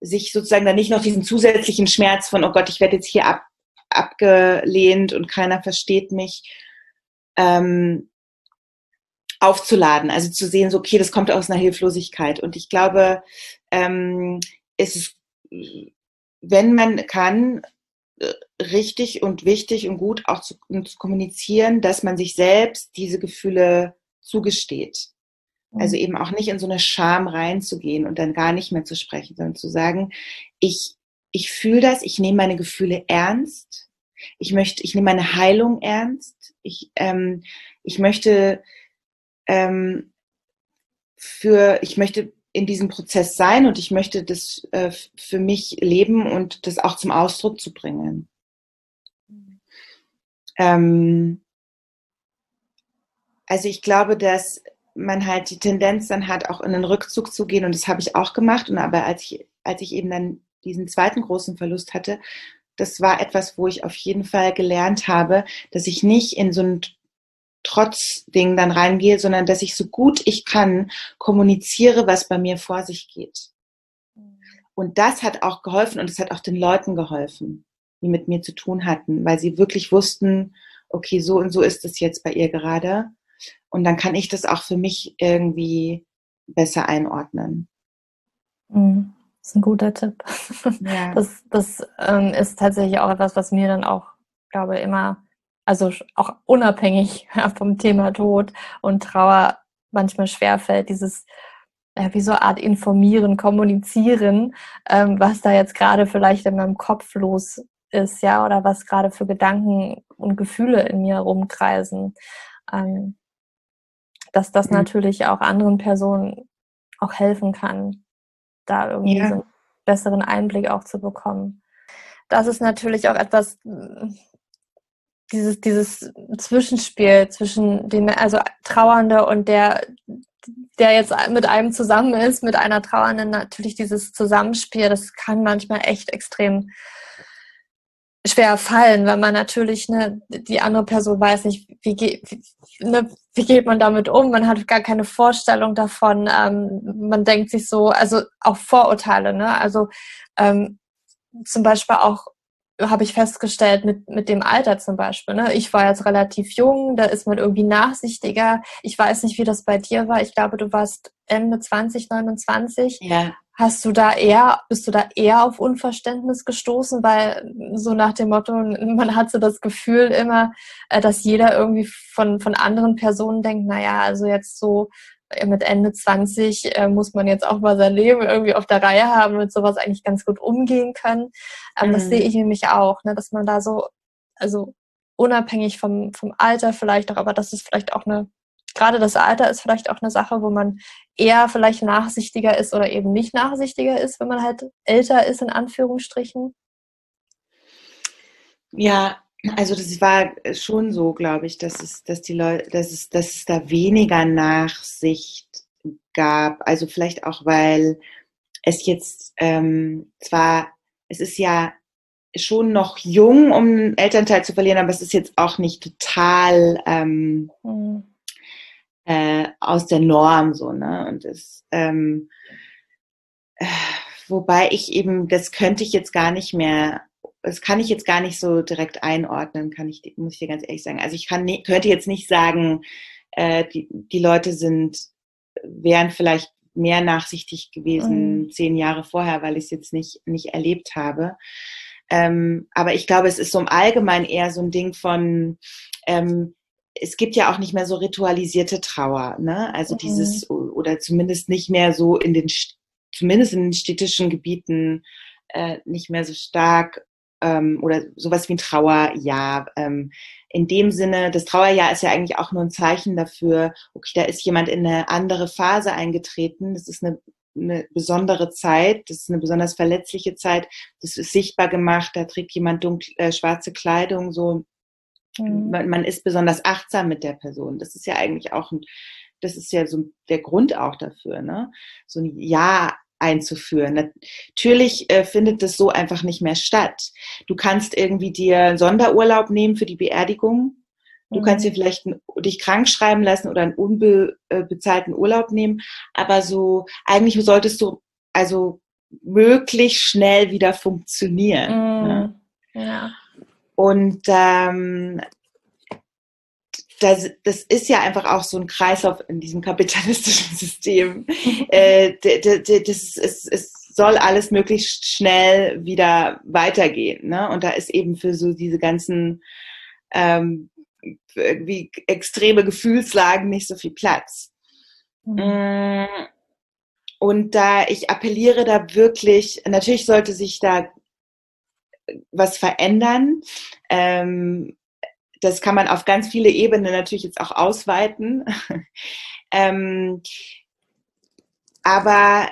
sich sozusagen dann nicht noch diesen zusätzlichen Schmerz von, oh Gott, ich werde jetzt hier ab, abgelehnt und keiner versteht mich, ähm, aufzuladen. Also zu sehen, so, okay, das kommt aus einer Hilflosigkeit. Und ich glaube, ähm, es ist, wenn man kann, richtig und wichtig und gut auch zu, zu kommunizieren, dass man sich selbst diese Gefühle zugesteht. Also mhm. eben auch nicht in so eine Scham reinzugehen und dann gar nicht mehr zu sprechen, sondern zu sagen, ich, ich fühle das, ich nehme meine Gefühle ernst, ich möchte, ich nehme meine Heilung ernst, ich, ähm, ich möchte ähm, für, ich möchte in diesem Prozess sein und ich möchte das äh, für mich leben und das auch zum Ausdruck zu bringen. Ähm, also ich glaube, dass man halt die Tendenz dann hat, auch in den Rückzug zu gehen und das habe ich auch gemacht. Und aber als ich, als ich eben dann diesen zweiten großen Verlust hatte, das war etwas, wo ich auf jeden Fall gelernt habe, dass ich nicht in so ein Trotzding dann reingehe, sondern dass ich so gut ich kann kommuniziere, was bei mir vor sich geht. Und das hat auch geholfen und es hat auch den Leuten geholfen, die mit mir zu tun hatten, weil sie wirklich wussten, okay, so und so ist es jetzt bei ihr gerade. Und dann kann ich das auch für mich irgendwie besser einordnen. Mhm. Das ist ein guter Tipp. Ja. Das, das ähm, ist tatsächlich auch etwas, was mir dann auch, glaube ich, immer, also auch unabhängig vom Thema Tod und Trauer manchmal schwerfällt, dieses ja, wie so eine Art informieren, kommunizieren, ähm, was da jetzt gerade vielleicht in meinem Kopf los ist, ja, oder was gerade für Gedanken und Gefühle in mir rumkreisen. Ähm, dass das mhm. natürlich auch anderen Personen auch helfen kann, da irgendwie ja. so einen besseren Einblick auch zu bekommen. Das ist natürlich auch etwas, dieses, dieses Zwischenspiel zwischen dem, also Trauernde und der, der jetzt mit einem zusammen ist, mit einer Trauernden, natürlich dieses Zusammenspiel, das kann manchmal echt extrem schwer fallen, weil man natürlich ne, die andere Person weiß nicht, wie, geht, wie, ne, wie geht man damit um, man hat gar keine Vorstellung davon, ähm, man denkt sich so, also auch Vorurteile, ne? also ähm, zum Beispiel auch habe ich festgestellt mit, mit dem Alter zum Beispiel. Ne? Ich war jetzt relativ jung, da ist man irgendwie nachsichtiger. Ich weiß nicht, wie das bei dir war. Ich glaube, du warst Ende 20, 29. Ja. Hast du da eher, bist du da eher auf Unverständnis gestoßen, weil so nach dem Motto, man hat so das Gefühl immer, äh, dass jeder irgendwie von, von anderen Personen denkt, naja, also jetzt so mit Ende 20 äh, muss man jetzt auch mal sein Leben irgendwie auf der Reihe haben und mit sowas eigentlich ganz gut umgehen können. Ähm, mhm. Das sehe ich nämlich auch, ne, dass man da so, also unabhängig vom, vom Alter vielleicht auch, aber das ist vielleicht auch eine gerade das Alter ist vielleicht auch eine Sache, wo man eher vielleicht nachsichtiger ist oder eben nicht nachsichtiger ist, wenn man halt älter ist, in Anführungsstrichen? Ja, also das war schon so, glaube ich, dass es, dass die Leute, dass es, dass es da weniger Nachsicht gab. Also vielleicht auch, weil es jetzt ähm, zwar, es ist ja schon noch jung, um einen Elternteil zu verlieren, aber es ist jetzt auch nicht total ähm, mhm äh, aus der Norm so, ne? Und das, ähm, äh, wobei ich eben, das könnte ich jetzt gar nicht mehr, das kann ich jetzt gar nicht so direkt einordnen, kann ich, muss ich dir ganz ehrlich sagen. Also ich kann, könnte jetzt nicht sagen, äh, die, die Leute sind, wären vielleicht mehr nachsichtig gewesen mhm. zehn Jahre vorher, weil ich es jetzt nicht, nicht erlebt habe. Ähm, aber ich glaube, es ist so im Allgemeinen eher so ein Ding von, ähm, es gibt ja auch nicht mehr so ritualisierte Trauer, ne? Also mhm. dieses, oder zumindest nicht mehr so in den, zumindest in den städtischen Gebieten äh, nicht mehr so stark ähm, oder sowas wie ein Trauerjahr. Ähm, in dem Sinne, das Trauerjahr ist ja eigentlich auch nur ein Zeichen dafür, okay, da ist jemand in eine andere Phase eingetreten. Das ist eine, eine besondere Zeit, das ist eine besonders verletzliche Zeit. Das ist sichtbar gemacht, da trägt jemand dunkle, äh, schwarze Kleidung, so Mhm. Man, man, ist besonders achtsam mit der Person. Das ist ja eigentlich auch, ein, das ist ja so der Grund auch dafür, ne? So ein Ja einzuführen. Natürlich äh, findet das so einfach nicht mehr statt. Du kannst irgendwie dir Sonderurlaub nehmen für die Beerdigung. Du mhm. kannst dir vielleicht ein, dich krank schreiben lassen oder einen unbezahlten Urlaub nehmen. Aber so, eigentlich solltest du also möglichst schnell wieder funktionieren. Mhm. Ne? Ja. Und ähm, das, das ist ja einfach auch so ein Kreislauf in diesem kapitalistischen System. äh, das, es, es soll alles möglichst schnell wieder weitergehen. Ne? Und da ist eben für so diese ganzen ähm, wie extreme Gefühlslagen nicht so viel Platz. Mhm. Mm, und da ich appelliere da wirklich, natürlich sollte sich da was verändern. Ähm, das kann man auf ganz viele Ebenen natürlich jetzt auch ausweiten. ähm, aber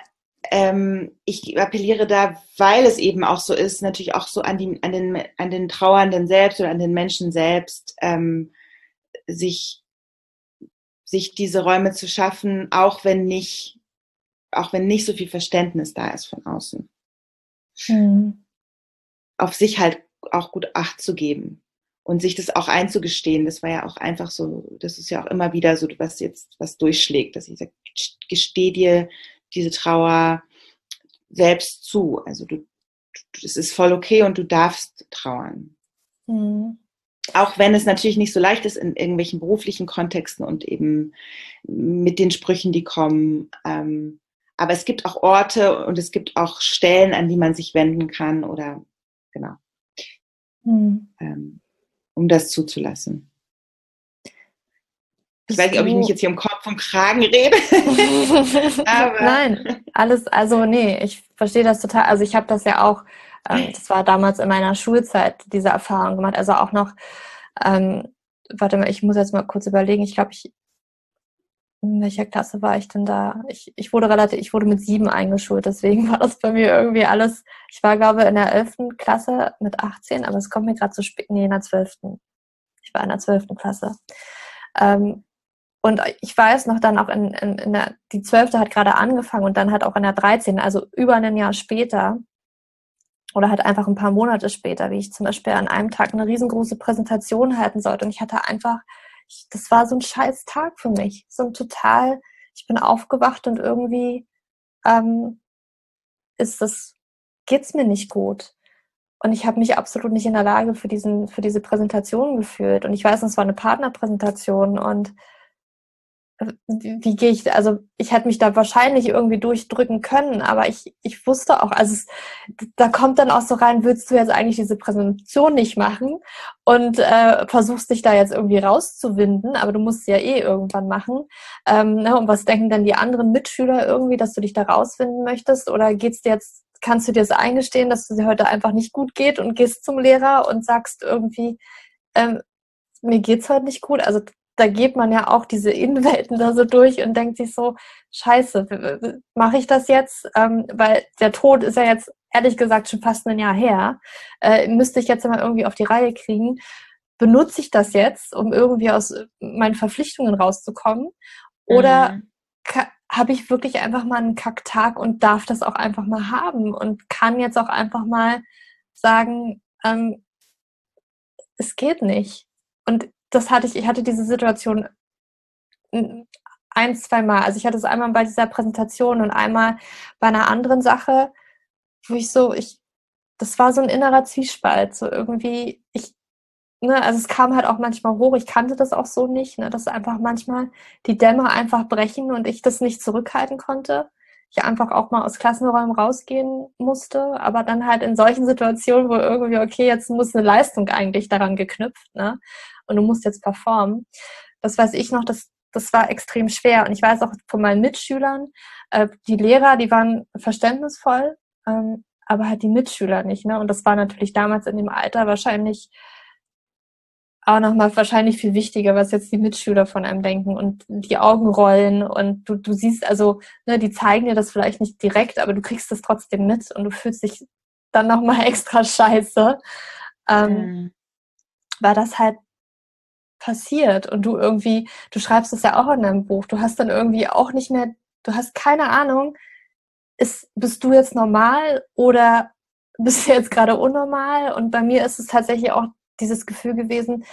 ähm, ich appelliere da, weil es eben auch so ist, natürlich auch so an, die, an, den, an den Trauernden selbst oder an den Menschen selbst, ähm, sich, sich diese Räume zu schaffen, auch wenn nicht, auch wenn nicht so viel Verständnis da ist von außen. Mhm auf sich halt auch gut Acht zu geben und sich das auch einzugestehen. Das war ja auch einfach so, das ist ja auch immer wieder so, was jetzt was durchschlägt, dass ich sage, gesteh dir diese Trauer selbst zu. Also du, es ist voll okay und du darfst trauern. Mhm. Auch wenn es natürlich nicht so leicht ist in irgendwelchen beruflichen Kontexten und eben mit den Sprüchen, die kommen. Ähm, aber es gibt auch Orte und es gibt auch Stellen, an die man sich wenden kann oder genau. Mhm. Ähm, um das zuzulassen. ich weiß nicht, ob ich mich jetzt hier im Kopf Kopf und Kragen rede. Nein, alles, also nee, ich verstehe das total. Also ich habe das ja auch, ähm, das war damals in meiner Schulzeit, diese Erfahrung gemacht. Also auch noch, ähm, warte mal, ich muss jetzt mal kurz überlegen. Ich glaube, ich in welcher Klasse war ich denn da? Ich, ich wurde relativ, ich wurde mit sieben eingeschult, deswegen war das bei mir irgendwie alles. Ich war, glaube in der elften Klasse mit 18, aber es kommt mir gerade zu spät. Nee, in der zwölften. Ich war in der zwölften Klasse. Ähm, und ich weiß noch dann auch in, in, in der, die zwölfte hat gerade angefangen und dann hat auch in der 13, also über ein Jahr später, oder halt einfach ein paar Monate später, wie ich zum Beispiel an einem Tag eine riesengroße Präsentation halten sollte. Und ich hatte einfach ich, das war so ein scheiß Tag für mich. So ein total, ich bin aufgewacht und irgendwie ähm, ist das, geht's mir nicht gut. Und ich habe mich absolut nicht in der Lage für diesen, für diese Präsentation gefühlt. Und ich weiß, es war eine Partnerpräsentation und wie, wie gehe ich, also ich hätte mich da wahrscheinlich irgendwie durchdrücken können, aber ich, ich wusste auch, also es, da kommt dann auch so rein, willst du jetzt eigentlich diese Präsentation nicht machen und äh, versuchst dich da jetzt irgendwie rauszuwinden, aber du musst sie ja eh irgendwann machen. Ähm, ne, und was denken dann die anderen Mitschüler irgendwie, dass du dich da rausfinden möchtest? Oder geht's dir jetzt, kannst du dir das eingestehen, dass es dir heute einfach nicht gut geht und gehst zum Lehrer und sagst irgendwie, ähm, mir geht's heute nicht gut. Also da geht man ja auch diese Innenwelten da so durch und denkt sich so, scheiße, mache ich das jetzt? Ähm, weil der Tod ist ja jetzt ehrlich gesagt schon fast ein Jahr her. Äh, müsste ich jetzt mal irgendwie auf die Reihe kriegen. Benutze ich das jetzt, um irgendwie aus meinen Verpflichtungen rauszukommen? Oder mhm. habe ich wirklich einfach mal einen Kacktag und darf das auch einfach mal haben und kann jetzt auch einfach mal sagen, ähm, es geht nicht. Und das hatte ich, ich hatte diese Situation ein, zwei Mal. Also ich hatte es einmal bei dieser Präsentation und einmal bei einer anderen Sache, wo ich so, ich, das war so ein innerer Zwiespalt, so irgendwie, ich, ne, also es kam halt auch manchmal hoch, ich kannte das auch so nicht, ne, dass einfach manchmal die Dämme einfach brechen und ich das nicht zurückhalten konnte. Ich einfach auch mal aus Klassenräumen rausgehen musste, aber dann halt in solchen Situationen, wo irgendwie, okay, jetzt muss eine Leistung eigentlich daran geknüpft, ne? und du musst jetzt performen. Das weiß ich noch, das, das war extrem schwer. Und ich weiß auch von meinen Mitschülern, äh, die Lehrer, die waren verständnisvoll, ähm, aber halt die Mitschüler nicht. Ne? Und das war natürlich damals in dem Alter wahrscheinlich auch nochmal wahrscheinlich viel wichtiger, was jetzt die Mitschüler von einem denken und die Augen rollen und du, du siehst also, ne, die zeigen dir das vielleicht nicht direkt, aber du kriegst das trotzdem mit und du fühlst dich dann nochmal extra scheiße. Ähm, mhm. Weil das halt passiert und du irgendwie, du schreibst es ja auch in deinem Buch, du hast dann irgendwie auch nicht mehr, du hast keine Ahnung, ist, bist du jetzt normal oder bist du jetzt gerade unnormal? Und bei mir ist es tatsächlich auch dieses Gefühl gewesen,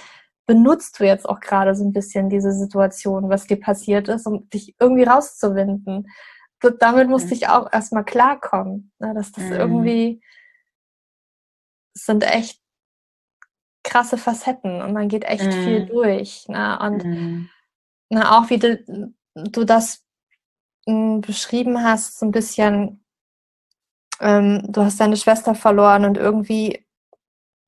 benutzt du jetzt auch gerade so ein bisschen diese Situation, was dir passiert ist, um dich irgendwie rauszuwinden. Damit musste mhm. ich auch erstmal klarkommen, ne, dass das mhm. irgendwie, es sind echt krasse Facetten und man geht echt mm. viel durch. Ne? Und mm. na, auch wie du, du das m, hm, beschrieben hast, so ein bisschen, ähm, du hast deine Schwester verloren und irgendwie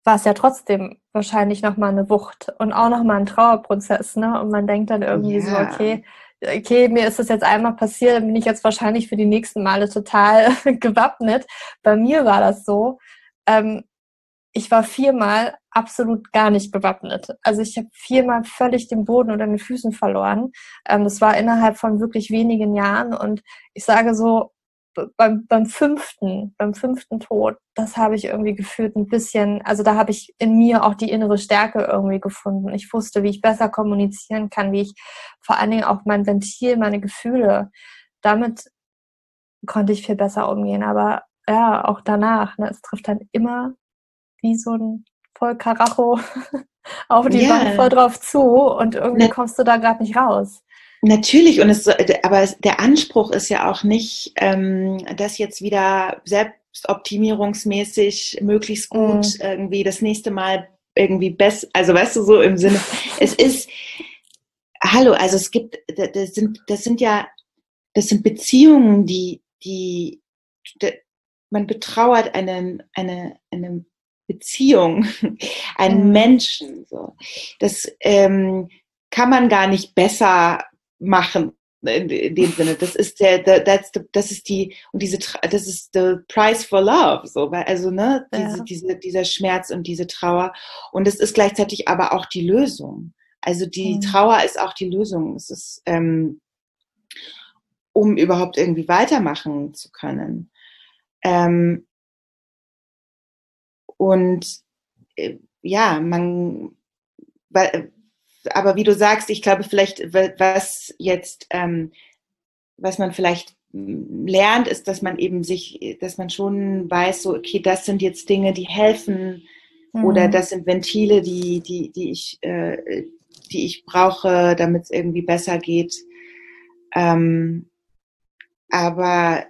war es ja trotzdem wahrscheinlich nochmal eine Wucht und auch nochmal ein Trauerprozess. Ne? Und man denkt dann irgendwie yeah. so, okay, okay, mir ist das jetzt einmal passiert, dann bin ich jetzt wahrscheinlich für die nächsten Male total gewappnet. Bei mir war das so. Ähm, ich war viermal absolut gar nicht bewappnet. Also ich habe viermal völlig den Boden unter den Füßen verloren. Ähm, das war innerhalb von wirklich wenigen Jahren und ich sage so, beim, beim fünften, beim fünften Tod, das habe ich irgendwie gefühlt ein bisschen, also da habe ich in mir auch die innere Stärke irgendwie gefunden. Ich wusste, wie ich besser kommunizieren kann, wie ich vor allen Dingen auch mein Ventil, meine Gefühle, damit konnte ich viel besser umgehen. Aber ja, auch danach, ne, es trifft dann immer wie so ein voll Karacho auf die ja. Wand voll drauf zu und irgendwie Na, kommst du da gerade nicht raus. Natürlich, und es, aber der Anspruch ist ja auch nicht, ähm, das jetzt wieder selbstoptimierungsmäßig möglichst gut mm. irgendwie das nächste Mal irgendwie besser, also weißt du, so im Sinne, es ist, hallo, also es gibt, das sind, das sind ja, das sind Beziehungen, die, die, man betrauert einen, eine, eine Beziehung, einen mhm. Menschen. So. Das ähm, kann man gar nicht besser machen in, in dem Sinne. Das ist der, der that's the, das ist die und diese das ist the price for love, so weil also ne diese, ja. diese dieser Schmerz und diese Trauer und es ist gleichzeitig aber auch die Lösung. Also die mhm. Trauer ist auch die Lösung. Es ist ähm, um überhaupt irgendwie weitermachen zu können. Ähm, und äh, ja, man, weil, aber wie du sagst, ich glaube vielleicht, was jetzt, ähm, was man vielleicht lernt, ist, dass man eben sich, dass man schon weiß, so, okay, das sind jetzt Dinge, die helfen mhm. oder das sind Ventile, die, die, die ich, äh, die ich brauche, damit es irgendwie besser geht. Ähm, aber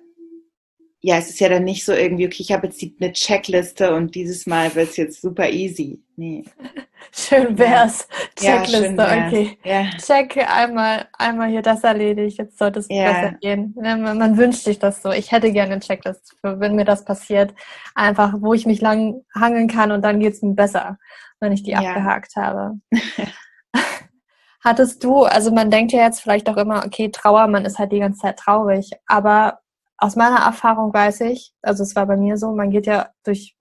ja, es ist ja dann nicht so irgendwie, okay, ich habe jetzt eine Checkliste und dieses Mal wird es jetzt super easy. Nee. Schön wär's. Ja. Checkliste, ja, wär's. okay. Ja. Check einmal, einmal hier das erledigt, jetzt sollte es besser gehen. Man, man, wünscht sich das so. Ich hätte gerne eine Checkliste, für, wenn mir das passiert. Einfach, wo ich mich lang hangeln kann und dann geht's mir besser, wenn ich die abgehakt habe. Hattest du, also man denkt ja jetzt vielleicht auch immer, okay, Trauer, man ist halt die ganze Zeit traurig, aber aus meiner Erfahrung weiß ich, also es war bei mir so, man geht ja durch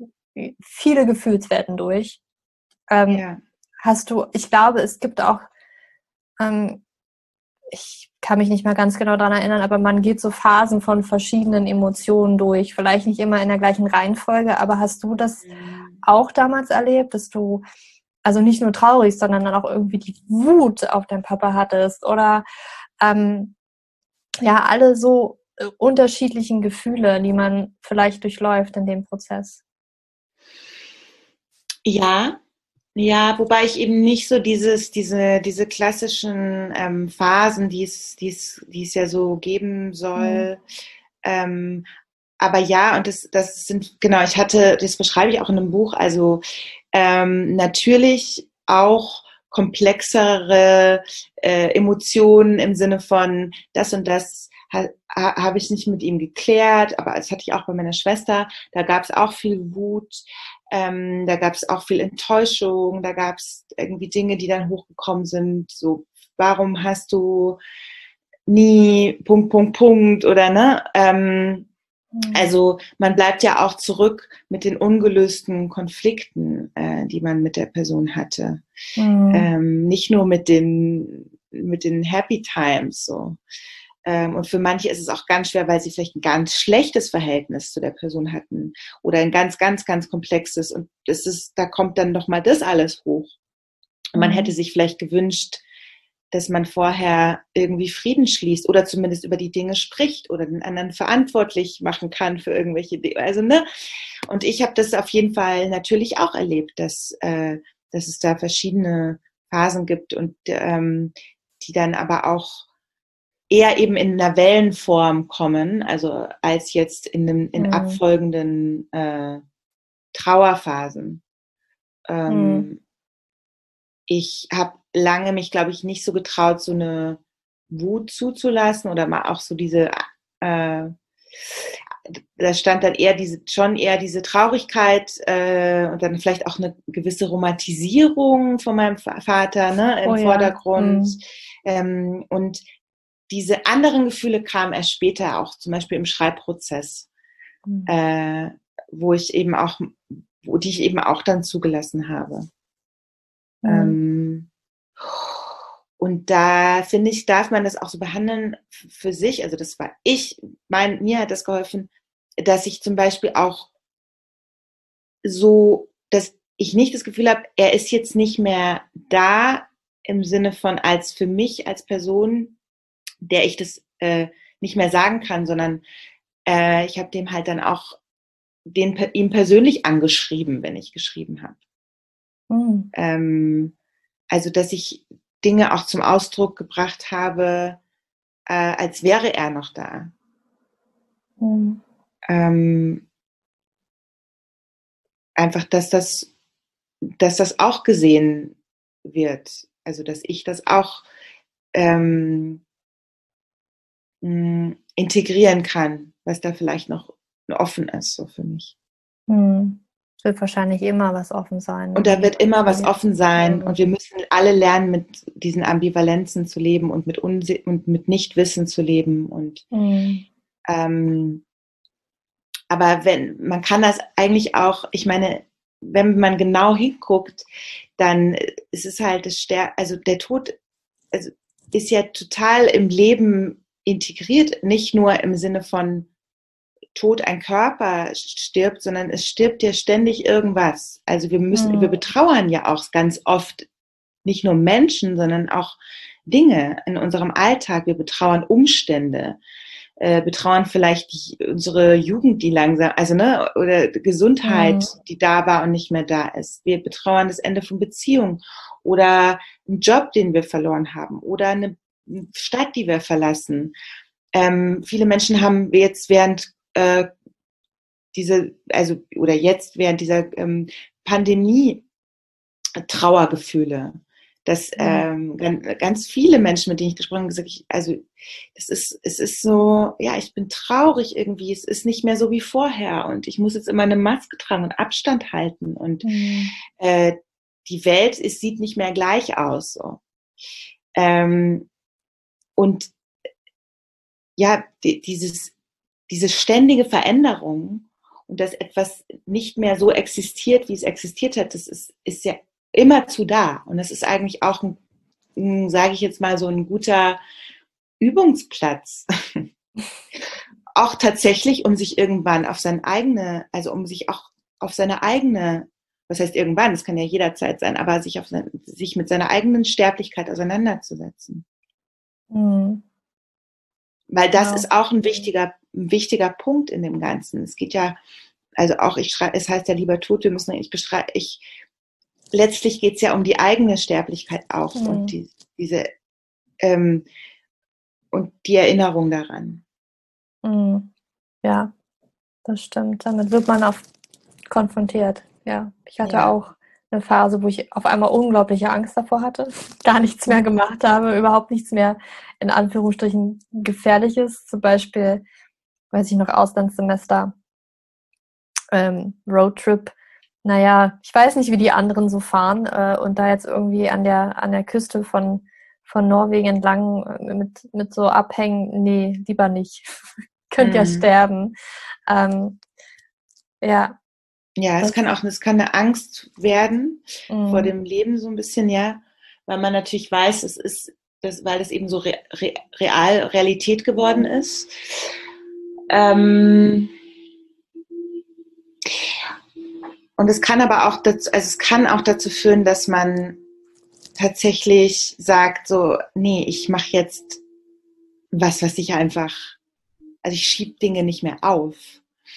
viele Gefühlswelten durch. Ähm, ja. Hast du, ich glaube, es gibt auch, ähm, ich kann mich nicht mehr ganz genau daran erinnern, aber man geht so Phasen von verschiedenen Emotionen durch. Vielleicht nicht immer in der gleichen Reihenfolge, aber hast du das mhm. auch damals erlebt, dass du also nicht nur traurig, sondern dann auch irgendwie die Wut auf deinen Papa hattest oder ähm, ja, alle so unterschiedlichen Gefühle, die man vielleicht durchläuft in dem Prozess? Ja, ja, wobei ich eben nicht so dieses, diese, diese klassischen ähm, Phasen, die es, die es, die es ja so geben soll. Mhm. Ähm, aber ja, und das, das sind, genau, ich hatte, das beschreibe ich auch in einem Buch, also ähm, natürlich auch komplexere äh, Emotionen im Sinne von das und das ha, ha, habe ich nicht mit ihm geklärt, aber das hatte ich auch bei meiner Schwester. Da gab es auch viel Wut, ähm, da gab es auch viel Enttäuschung, da gab es irgendwie Dinge, die dann hochgekommen sind. So, warum hast du nie Punkt, Punkt, Punkt oder ne? Ähm. Also man bleibt ja auch zurück mit den ungelösten Konflikten, äh, die man mit der Person hatte. Mhm. Ähm, nicht nur mit den mit den Happy Times so. Ähm, und für manche ist es auch ganz schwer, weil sie vielleicht ein ganz schlechtes Verhältnis zu der Person hatten oder ein ganz, ganz, ganz komplexes. Und das ist, da kommt dann nochmal das alles hoch. Und man mhm. hätte sich vielleicht gewünscht, dass man vorher irgendwie Frieden schließt oder zumindest über die Dinge spricht oder den anderen verantwortlich machen kann für irgendwelche Dinge. Also, ne? Und ich habe das auf jeden Fall natürlich auch erlebt, dass, äh, dass es da verschiedene Phasen gibt und ähm, die dann aber auch eher eben in einer Wellenform kommen, also als jetzt in, dem, in mhm. abfolgenden äh, Trauerphasen. Ähm, mhm. Ich habe lange mich, glaube ich, nicht so getraut, so eine Wut zuzulassen oder mal auch so diese, äh, da stand dann eher diese, schon eher diese Traurigkeit äh, und dann vielleicht auch eine gewisse Romantisierung von meinem Vater ne, im oh, Vordergrund. Ja. Mhm. Ähm, und diese anderen Gefühle kamen erst später auch, zum Beispiel im Schreibprozess, mhm. äh, wo ich eben auch, wo die ich eben auch dann zugelassen habe. Mhm. Ähm, und da finde ich, darf man das auch so behandeln für sich. Also das war ich, mein, mir hat das geholfen, dass ich zum Beispiel auch so, dass ich nicht das Gefühl habe, er ist jetzt nicht mehr da im Sinne von als für mich als Person der ich das äh, nicht mehr sagen kann, sondern äh, ich habe dem halt dann auch den, ihm persönlich angeschrieben, wenn ich geschrieben habe. Mhm. Ähm, also, dass ich Dinge auch zum Ausdruck gebracht habe, äh, als wäre er noch da. Mhm. Ähm, einfach, dass das, dass das auch gesehen wird. Also, dass ich das auch ähm, mh, integrieren kann, was da vielleicht noch offen ist, so für mich. Hm. Wird wahrscheinlich immer was offen sein. Und da wird immer was offen sein. Und wir müssen alle lernen, mit diesen Ambivalenzen zu leben und mit, Unse und mit Nichtwissen zu leben. Und mhm. ähm, aber wenn, man kann das eigentlich auch, ich meine, wenn man genau hinguckt, dann ist es halt das Ster also der Tod also ist ja total im Leben integriert, nicht nur im Sinne von Tod ein Körper stirbt, sondern es stirbt ja ständig irgendwas. Also wir müssen, mhm. wir betrauern ja auch ganz oft nicht nur Menschen, sondern auch Dinge in unserem Alltag. Wir betrauern Umstände, äh, betrauern vielleicht die, unsere Jugend, die langsam, also ne, oder Gesundheit, mhm. die da war und nicht mehr da ist. Wir betrauern das Ende von Beziehungen oder einen Job, den wir verloren haben oder eine Stadt, die wir verlassen. Ähm, viele Menschen haben jetzt während äh, diese, also oder jetzt während dieser ähm, Pandemie Trauergefühle. Dass mhm. ähm, ganz, viele Menschen, mit denen ich gesprochen habe, gesagt, ich, also das ist, es ist so, ja, ich bin traurig irgendwie, es ist nicht mehr so wie vorher und ich muss jetzt immer eine Maske tragen und Abstand halten und mhm. äh, die Welt ist, sieht nicht mehr gleich aus. So. Ähm, und ja, die, dieses, diese ständige Veränderung und dass etwas nicht mehr so existiert, wie es existiert hat, das ist, ist ja immer zu da. Und das ist eigentlich auch sage ich jetzt mal, so ein guter Übungsplatz. auch tatsächlich, um sich irgendwann auf seine eigene, also um sich auch auf seine eigene was heißt irgendwann, es kann ja jederzeit sein, aber sich, auf sein, sich mit seiner eigenen Sterblichkeit auseinanderzusetzen. Mhm. Weil das genau. ist auch ein wichtiger, wichtiger Punkt in dem Ganzen. Es geht ja, also auch ich schreibe, es heißt ja lieber tot, wir müssen, ich beschreibe, ich, letztlich geht es ja um die eigene Sterblichkeit auch mhm. und die, diese, ähm, und die Erinnerung daran. Mhm. Ja, das stimmt. Damit wird man auch konfrontiert. Ja, ich hatte ja. auch eine Phase, wo ich auf einmal unglaubliche Angst davor hatte, gar nichts mehr gemacht habe, überhaupt nichts mehr in Anführungsstrichen gefährliches. Zum Beispiel, weiß ich noch, Auslandssemester, ähm, Roadtrip. Naja, ich weiß nicht, wie die anderen so fahren äh, und da jetzt irgendwie an der, an der Küste von, von Norwegen entlang äh, mit, mit so Abhängen, nee, lieber nicht. Könnt mhm. ja sterben. Ähm, ja, ja, es kann auch, es kann eine Angst werden mhm. vor dem Leben so ein bisschen, ja, weil man natürlich weiß, es ist, das, weil es eben so re, re, real Realität geworden ist. Ähm, und es kann aber auch dazu, also es kann auch dazu führen, dass man tatsächlich sagt, so, nee, ich mache jetzt was, was ich einfach, also ich schiebe Dinge nicht mehr auf.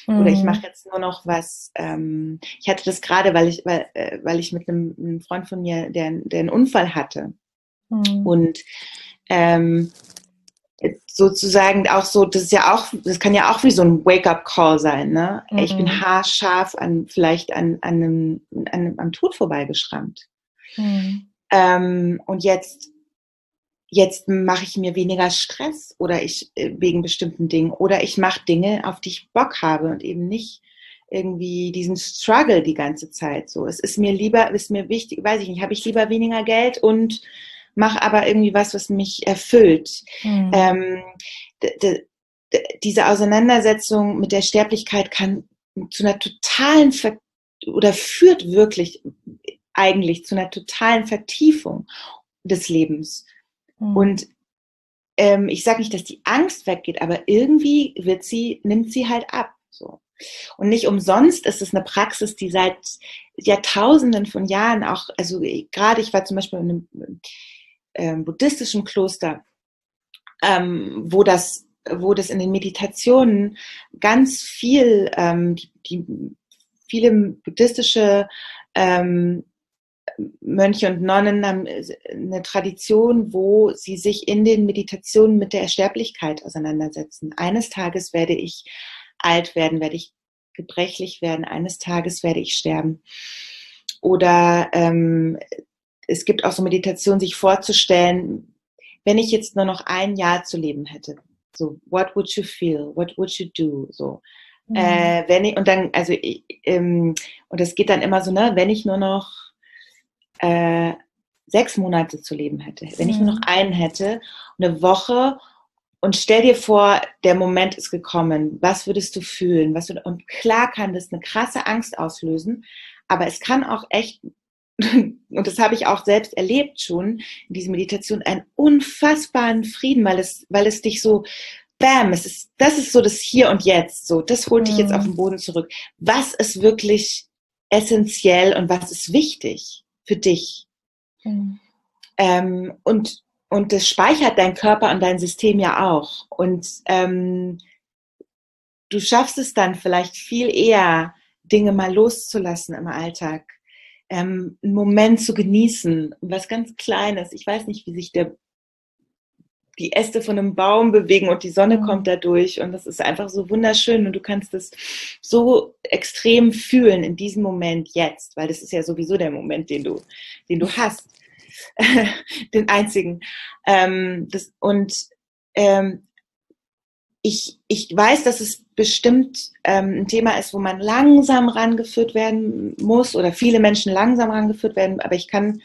Mhm. Oder ich mhm. mache jetzt nur noch was. Ähm, ich hatte das gerade, weil ich, weil, äh, weil ich mit einem, einem, Freund von mir, der, der einen Unfall hatte. Mhm. Und ähm, sozusagen auch so, das ist ja auch, das kann ja auch wie so ein Wake-up-Call sein, ne? Mhm. Ich bin mhm. haarscharf an, vielleicht an, an einem, an, am Tod vorbeigeschrammt. Mhm. Ähm, und jetzt jetzt mache ich mir weniger Stress oder ich äh, wegen bestimmten Dingen oder ich mache Dinge, auf die ich Bock habe und eben nicht irgendwie diesen Struggle die ganze Zeit so. Es ist mir lieber, ist mir wichtig, weiß ich nicht, habe ich lieber weniger Geld und mache aber irgendwie was, was mich erfüllt. Mhm. Ähm, diese Auseinandersetzung mit der Sterblichkeit kann zu einer totalen Ver oder führt wirklich eigentlich zu einer totalen Vertiefung des Lebens. Mhm. Und ähm, ich sage nicht, dass die Angst weggeht, aber irgendwie wird sie, nimmt sie halt ab. So. Und nicht umsonst ist es eine Praxis, die seit Jahrtausenden von Jahren auch, also gerade ich war zum Beispiel in einem ähm, buddhistischen Kloster, ähm, wo das wo das in den Meditationen ganz viel, ähm, die, die viele buddhistische ähm, Mönche und Nonnen haben äh, eine Tradition, wo sie sich in den Meditationen mit der Sterblichkeit auseinandersetzen. Eines Tages werde ich alt werden, werde ich gebrechlich werden, eines Tages werde ich sterben. Oder ähm, es gibt auch so Meditationen, sich vorzustellen, wenn ich jetzt nur noch ein Jahr zu leben hätte. So, what would you feel? What would you do? So, Mhm. Äh, wenn ich, und dann, also, ich, ähm, und es geht dann immer so, ne, wenn ich nur noch äh, sechs Monate zu leben hätte, wenn ich nur noch mhm. einen hätte, eine Woche und stell dir vor, der Moment ist gekommen. Was würdest du fühlen? Was würd, und klar kann das eine krasse Angst auslösen, aber es kann auch echt, und das habe ich auch selbst erlebt schon in dieser Meditation, einen unfassbaren Frieden, weil es, weil es dich so, bam, es ist, das ist so das Hier und Jetzt, so, das holt dich jetzt auf mhm. den Boden zurück. Was ist wirklich essentiell und was ist wichtig für dich? Mhm. Ähm, und und das speichert dein Körper und dein System ja auch. Und ähm, du schaffst es dann vielleicht viel eher, Dinge mal loszulassen im Alltag. Ähm, einen Moment zu genießen, was ganz Kleines. Ich weiß nicht, wie sich der, die Äste von einem Baum bewegen und die Sonne mhm. kommt da durch und das ist einfach so wunderschön und du kannst es so extrem fühlen in diesem Moment jetzt, weil das ist ja sowieso der Moment, den du, den du hast. den einzigen. Ähm, das, und ähm, ich, ich weiß, dass es bestimmt ähm, ein Thema ist, wo man langsam rangeführt werden muss oder viele Menschen langsam rangeführt werden, aber ich kann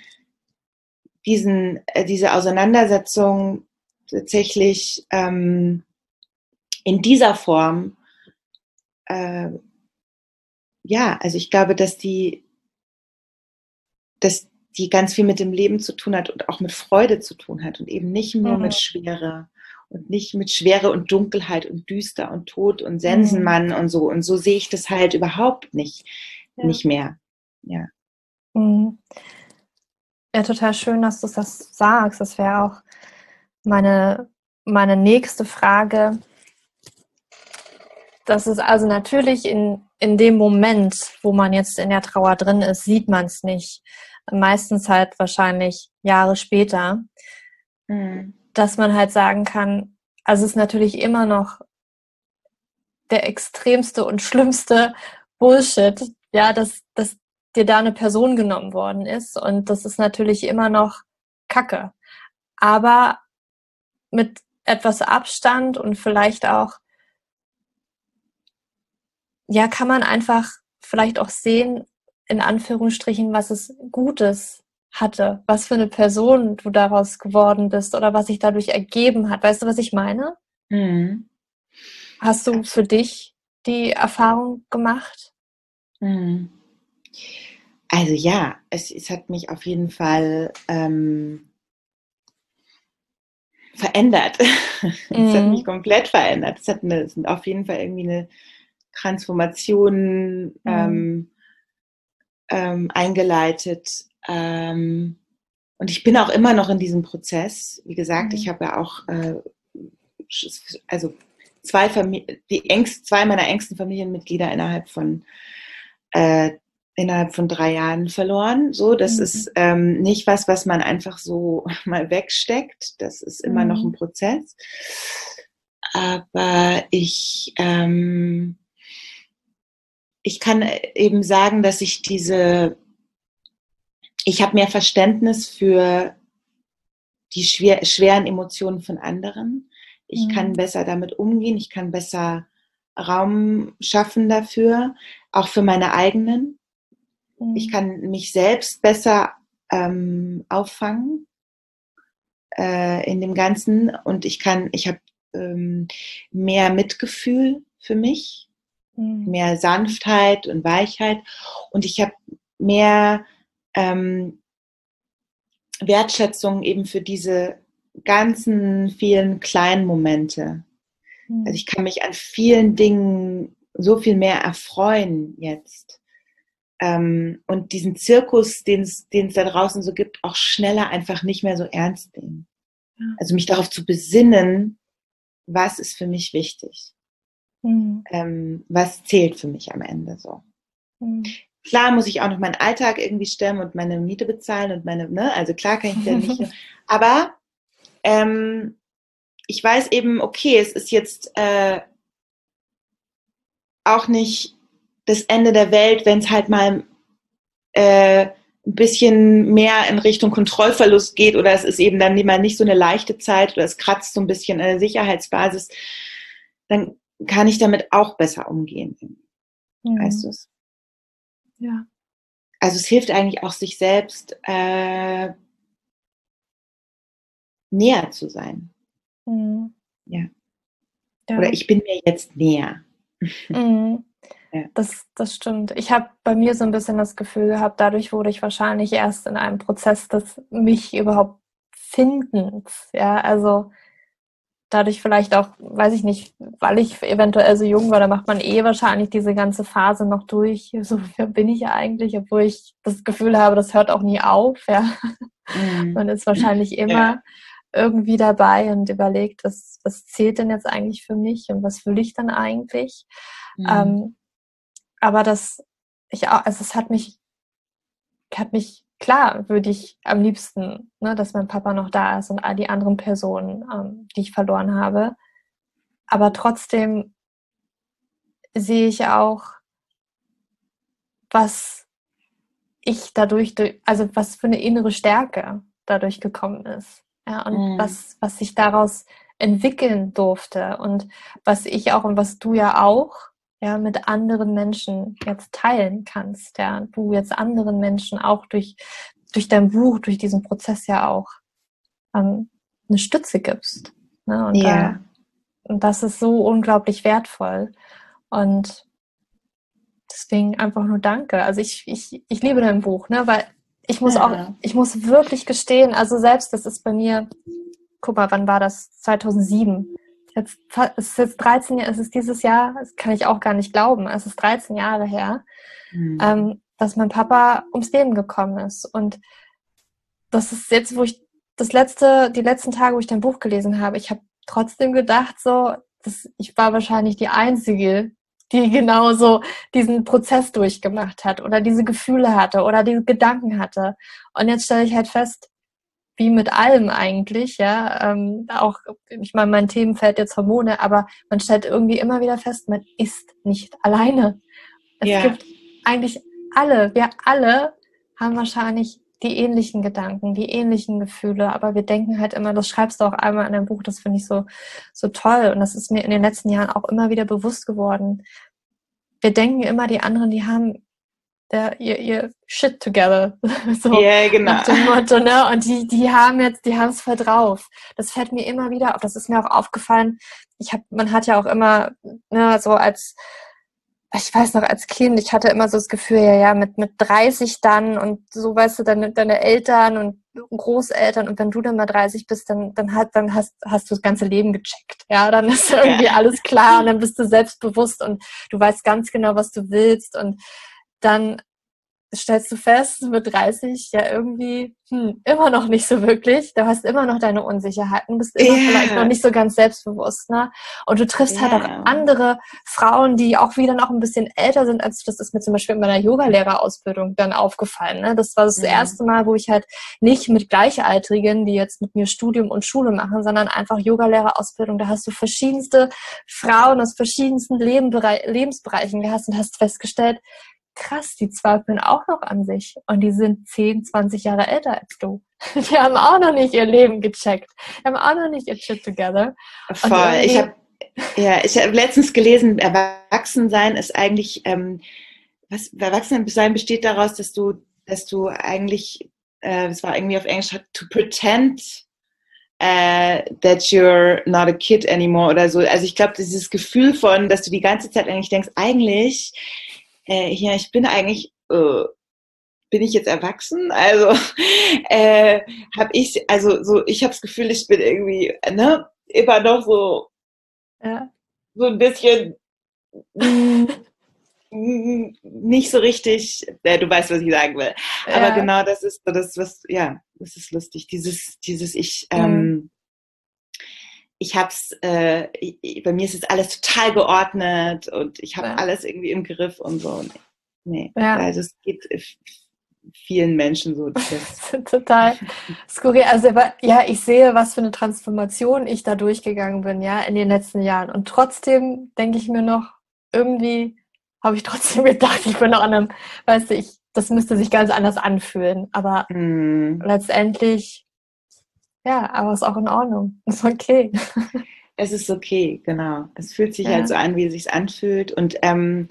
diesen, äh, diese Auseinandersetzung tatsächlich ähm, in dieser Form, äh, ja, also ich glaube, dass die, dass die ganz viel mit dem Leben zu tun hat und auch mit Freude zu tun hat und eben nicht nur mhm. mit Schwere und nicht mit Schwere und Dunkelheit und Düster und Tod und Sensenmann mhm. und so. Und so sehe ich das halt überhaupt nicht, ja. nicht mehr. Ja. Mhm. Ja, total schön, dass du das sagst. Das wäre auch meine, meine nächste Frage. Das ist also natürlich in, in dem Moment, wo man jetzt in der Trauer drin ist, sieht man es nicht meistens halt wahrscheinlich Jahre später, mhm. Dass man halt sagen kann, also es ist natürlich immer noch der extremste und schlimmste Bullshit, ja, dass, dass dir da eine Person genommen worden ist und das ist natürlich immer noch Kacke. Aber mit etwas Abstand und vielleicht auch, ja, kann man einfach vielleicht auch sehen, in Anführungsstrichen, was es Gutes hatte, was für eine Person du daraus geworden bist oder was sich dadurch ergeben hat. Weißt du, was ich meine? Mhm. Hast du für dich die Erfahrung gemacht? Mhm. Also ja, es, es, hat mich auf jeden Fall ähm, verändert. Mhm. es hat mhm. mich komplett verändert. Es hat eine, es hat auf jeden Fall irgendwie eine Transformation mhm. ähm, ähm, eingeleitet. Ähm, und ich bin auch immer noch in diesem Prozess. Wie gesagt, mhm. ich habe ja auch, äh, also zwei, Famili die engst, zwei meiner engsten Familienmitglieder innerhalb von äh, innerhalb von drei Jahren verloren. So, das mhm. ist ähm, nicht was, was man einfach so mal wegsteckt. Das ist immer mhm. noch ein Prozess. Aber ich ähm, ich kann eben sagen, dass ich diese, ich habe mehr Verständnis für die schwer, schweren Emotionen von anderen. Ich mhm. kann besser damit umgehen. Ich kann besser Raum schaffen dafür, auch für meine eigenen. Mhm. Ich kann mich selbst besser ähm, auffangen äh, in dem Ganzen und ich kann, ich habe ähm, mehr Mitgefühl für mich Mhm. mehr Sanftheit und Weichheit und ich habe mehr ähm, Wertschätzung eben für diese ganzen vielen kleinen Momente. Mhm. Also ich kann mich an vielen Dingen so viel mehr erfreuen jetzt. Ähm, und diesen Zirkus, den es da draußen so gibt, auch schneller einfach nicht mehr so ernst nehmen. Also mich darauf zu besinnen, was ist für mich wichtig. Mhm. Ähm, was zählt für mich am Ende so. Mhm. Klar muss ich auch noch meinen Alltag irgendwie stemmen und meine Miete bezahlen und meine, ne, also klar kann ich ja nicht. aber ähm, ich weiß eben, okay, es ist jetzt äh, auch nicht das Ende der Welt, wenn es halt mal äh, ein bisschen mehr in Richtung Kontrollverlust geht oder es ist eben dann mal nicht so eine leichte Zeit oder es kratzt so ein bisschen an der Sicherheitsbasis, dann kann ich damit auch besser umgehen. Mhm. Weißt du es? Ja. Also es hilft eigentlich auch, sich selbst äh, näher zu sein. Mhm. Ja. ja. Oder ich bin mir jetzt näher. Mhm. Ja. Das, das stimmt. Ich habe bei mir so ein bisschen das Gefühl gehabt, dadurch wurde ich wahrscheinlich erst in einem Prozess des mich überhaupt Findens. Ja, also dadurch vielleicht auch, weiß ich nicht, weil ich eventuell so jung war, da macht man eh wahrscheinlich diese ganze Phase noch durch. So, wer bin ich ja eigentlich? Obwohl ich das Gefühl habe, das hört auch nie auf. Ja. Mhm. Man ist wahrscheinlich immer ja. irgendwie dabei und überlegt, was, was zählt denn jetzt eigentlich für mich und was will ich dann eigentlich? Mhm. Ähm, aber das, ich auch, also es hat mich, hat mich, klar, würde ich am liebsten, ne, dass mein Papa noch da ist und all die anderen Personen, ähm, die ich verloren habe. Aber trotzdem sehe ich auch, was ich dadurch, also was für eine innere Stärke dadurch gekommen ist. Ja, und mhm. was, was sich daraus entwickeln durfte und was ich auch und was du ja auch ja, mit anderen Menschen jetzt teilen kannst, ja, du jetzt anderen Menschen auch durch, durch dein Buch, durch diesen Prozess ja auch ähm, eine Stütze gibst. Ne? Und, ja. Da, und das ist so unglaublich wertvoll. Und deswegen einfach nur danke. Also ich, ich, ich liebe dein Buch, ne? weil ich muss ja. auch, ich muss wirklich gestehen, also selbst das ist bei mir, guck mal, wann war das? 2007 jetzt, es ist jetzt 13 Jahre, es ist dieses Jahr, das kann ich auch gar nicht glauben, es ist 13 Jahre her, mhm. ähm, dass mein Papa ums Leben gekommen ist. Und das ist jetzt, wo ich das letzte, die letzten Tage, wo ich dein Buch gelesen habe, ich habe trotzdem gedacht, so, dass ich war wahrscheinlich die Einzige, die genauso diesen Prozess durchgemacht hat oder diese Gefühle hatte oder diese Gedanken hatte. Und jetzt stelle ich halt fest, wie mit allem eigentlich, ja, ähm, auch, ich meine, mein Themenfeld jetzt Hormone, aber man stellt irgendwie immer wieder fest, man ist nicht alleine. Es yeah. gibt eigentlich alle, wir alle haben wahrscheinlich die ähnlichen Gedanken, die ähnlichen Gefühle, aber wir denken halt immer, das schreibst du auch einmal in deinem Buch, das finde ich so, so toll und das ist mir in den letzten Jahren auch immer wieder bewusst geworden. Wir denken immer, die anderen, die haben der, ihr, ihr Shit together. so yeah, genau. nach dem Motto, ne? Und die, die haben jetzt, die haben es voll drauf. Das fällt mir immer wieder auf. Das ist mir auch aufgefallen. Ich habe, man hat ja auch immer, ne, so als, ich weiß noch, als Kind, ich hatte immer so das Gefühl, ja, ja, mit, mit 30 dann und so, weißt du, deine, deine Eltern und Großeltern und wenn du dann mal 30 bist, dann, dann, hat, dann hast, hast du das ganze Leben gecheckt. Ja, dann ist irgendwie ja. alles klar und dann bist du selbstbewusst und du weißt ganz genau, was du willst und dann stellst du fest, mit 30 ja irgendwie hm, immer noch nicht so wirklich. Du hast immer noch deine Unsicherheiten, bist immer yeah. vielleicht noch nicht so ganz selbstbewusst. Ne? Und du triffst yeah. halt auch andere Frauen, die auch wieder noch ein bisschen älter sind als Das ist mir zum Beispiel in meiner Yogalehrerausbildung dann aufgefallen. Ne? Das war das yeah. erste Mal, wo ich halt nicht mit Gleichaltrigen, die jetzt mit mir Studium und Schule machen, sondern einfach Yogalehrerausbildung. Da hast du verschiedenste Frauen aus verschiedensten Lebensbereichen gehabt und hast festgestellt, krass, die zweifeln auch noch an sich und die sind 10, 20 Jahre älter als du. Die haben auch noch nicht ihr Leben gecheckt. Die haben auch noch nicht ihr Shit together. Voll. Ich habe ja, ich habe letztens gelesen, Erwachsensein ist eigentlich, ähm, was Erwachsensein besteht daraus, dass du, dass du eigentlich, äh, das war irgendwie auf Englisch, to pretend uh, that you're not a kid anymore oder so. Also ich glaube, dieses Gefühl von, dass du die ganze Zeit eigentlich denkst, eigentlich äh, ja, ich bin eigentlich, äh, bin ich jetzt erwachsen? Also äh, habe ich, also so, ich habe das Gefühl, ich bin irgendwie, ne, immer noch so, ja. so ein bisschen nicht so richtig, äh, du weißt, was ich sagen will. Ja. Aber genau das ist so das, was, ja, das ist lustig. Dieses, dieses ich, mhm. Ich habe es, äh, bei mir ist es alles total geordnet und ich habe ja. alles irgendwie im Griff und so. Nee, ja. also es geht vielen Menschen so. total skurril. Also ja, ich sehe, was für eine Transformation ich da durchgegangen bin, ja, in den letzten Jahren. Und trotzdem denke ich mir noch, irgendwie habe ich trotzdem gedacht, ich bin noch an einem, weißt du, ich, das müsste sich ganz anders anfühlen. Aber mm. letztendlich ja, aber ist auch in Ordnung. Ist okay. Es ist okay, genau. Es fühlt sich ja. halt so an, wie es sich anfühlt. Und ähm,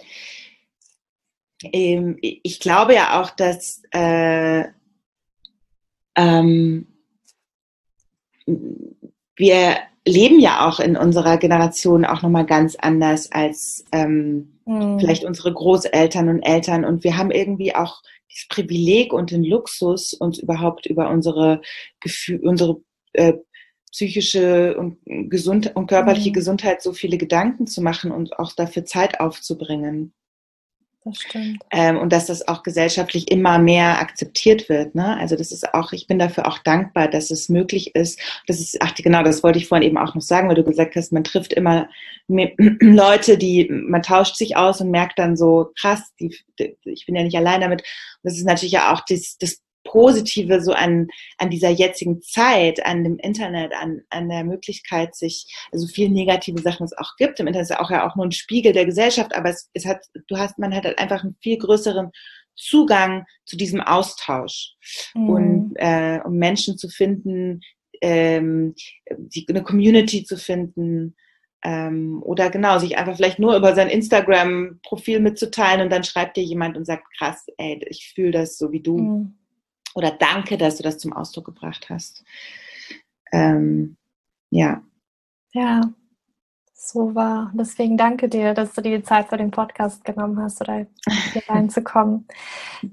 ähm, ich glaube ja auch, dass äh, ähm, wir leben ja auch in unserer Generation auch nochmal ganz anders als ähm, mhm. vielleicht unsere Großeltern und Eltern. Und wir haben irgendwie auch das Privileg und den Luxus, uns überhaupt über unsere Gefühl, unsere äh, psychische und, gesund und körperliche mhm. Gesundheit so viele Gedanken zu machen und auch dafür Zeit aufzubringen. Ähm, und dass das auch gesellschaftlich immer mehr akzeptiert wird. Ne? Also das ist auch, ich bin dafür auch dankbar, dass es möglich ist. Das ist, ach genau, das wollte ich vorhin eben auch noch sagen, weil du gesagt hast, man trifft immer Leute, die, man tauscht sich aus und merkt dann so, krass, die, ich bin ja nicht allein damit. das ist natürlich ja auch das, das Positive so an, an dieser jetzigen Zeit, an dem Internet, an, an der Möglichkeit, sich, also viele negative Sachen es auch gibt. Im Internet ist ja auch ja auch nur ein Spiegel der Gesellschaft, aber es, es hat, du hast, man hat halt einfach einen viel größeren Zugang zu diesem Austausch mhm. und äh, um Menschen zu finden, ähm, die, eine Community zu finden, ähm, oder genau, sich einfach vielleicht nur über sein Instagram-Profil mitzuteilen und dann schreibt dir jemand und sagt, krass, ey, ich fühle das so wie du. Mhm oder danke, dass du das zum Ausdruck gebracht hast. Ähm, ja. Ja, so war. Deswegen danke dir, dass du dir die Zeit für den Podcast genommen hast oder hier reinzukommen.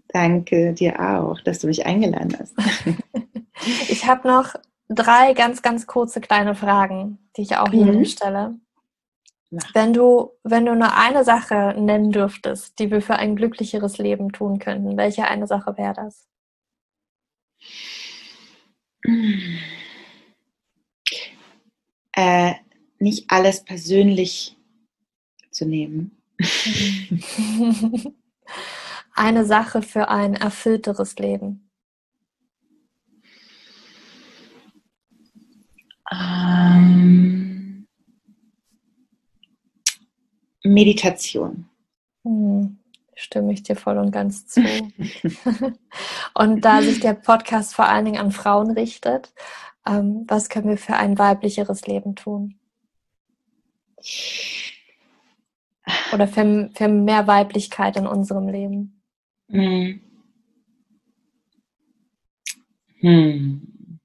danke dir auch, dass du mich eingeladen hast. ich habe noch drei ganz, ganz kurze kleine Fragen, die ich auch jedem mhm. stelle. Wenn du, wenn du nur eine Sache nennen dürftest, die wir für ein glücklicheres Leben tun könnten, welche eine Sache wäre das? Äh, nicht alles persönlich zu nehmen. Eine Sache für ein erfüllteres Leben. Ähm, Meditation. Hm stimme ich dir voll und ganz zu. und da sich der Podcast vor allen Dingen an Frauen richtet, ähm, was können wir für ein weiblicheres Leben tun? Oder für, für mehr Weiblichkeit in unserem Leben? Hm. Hm.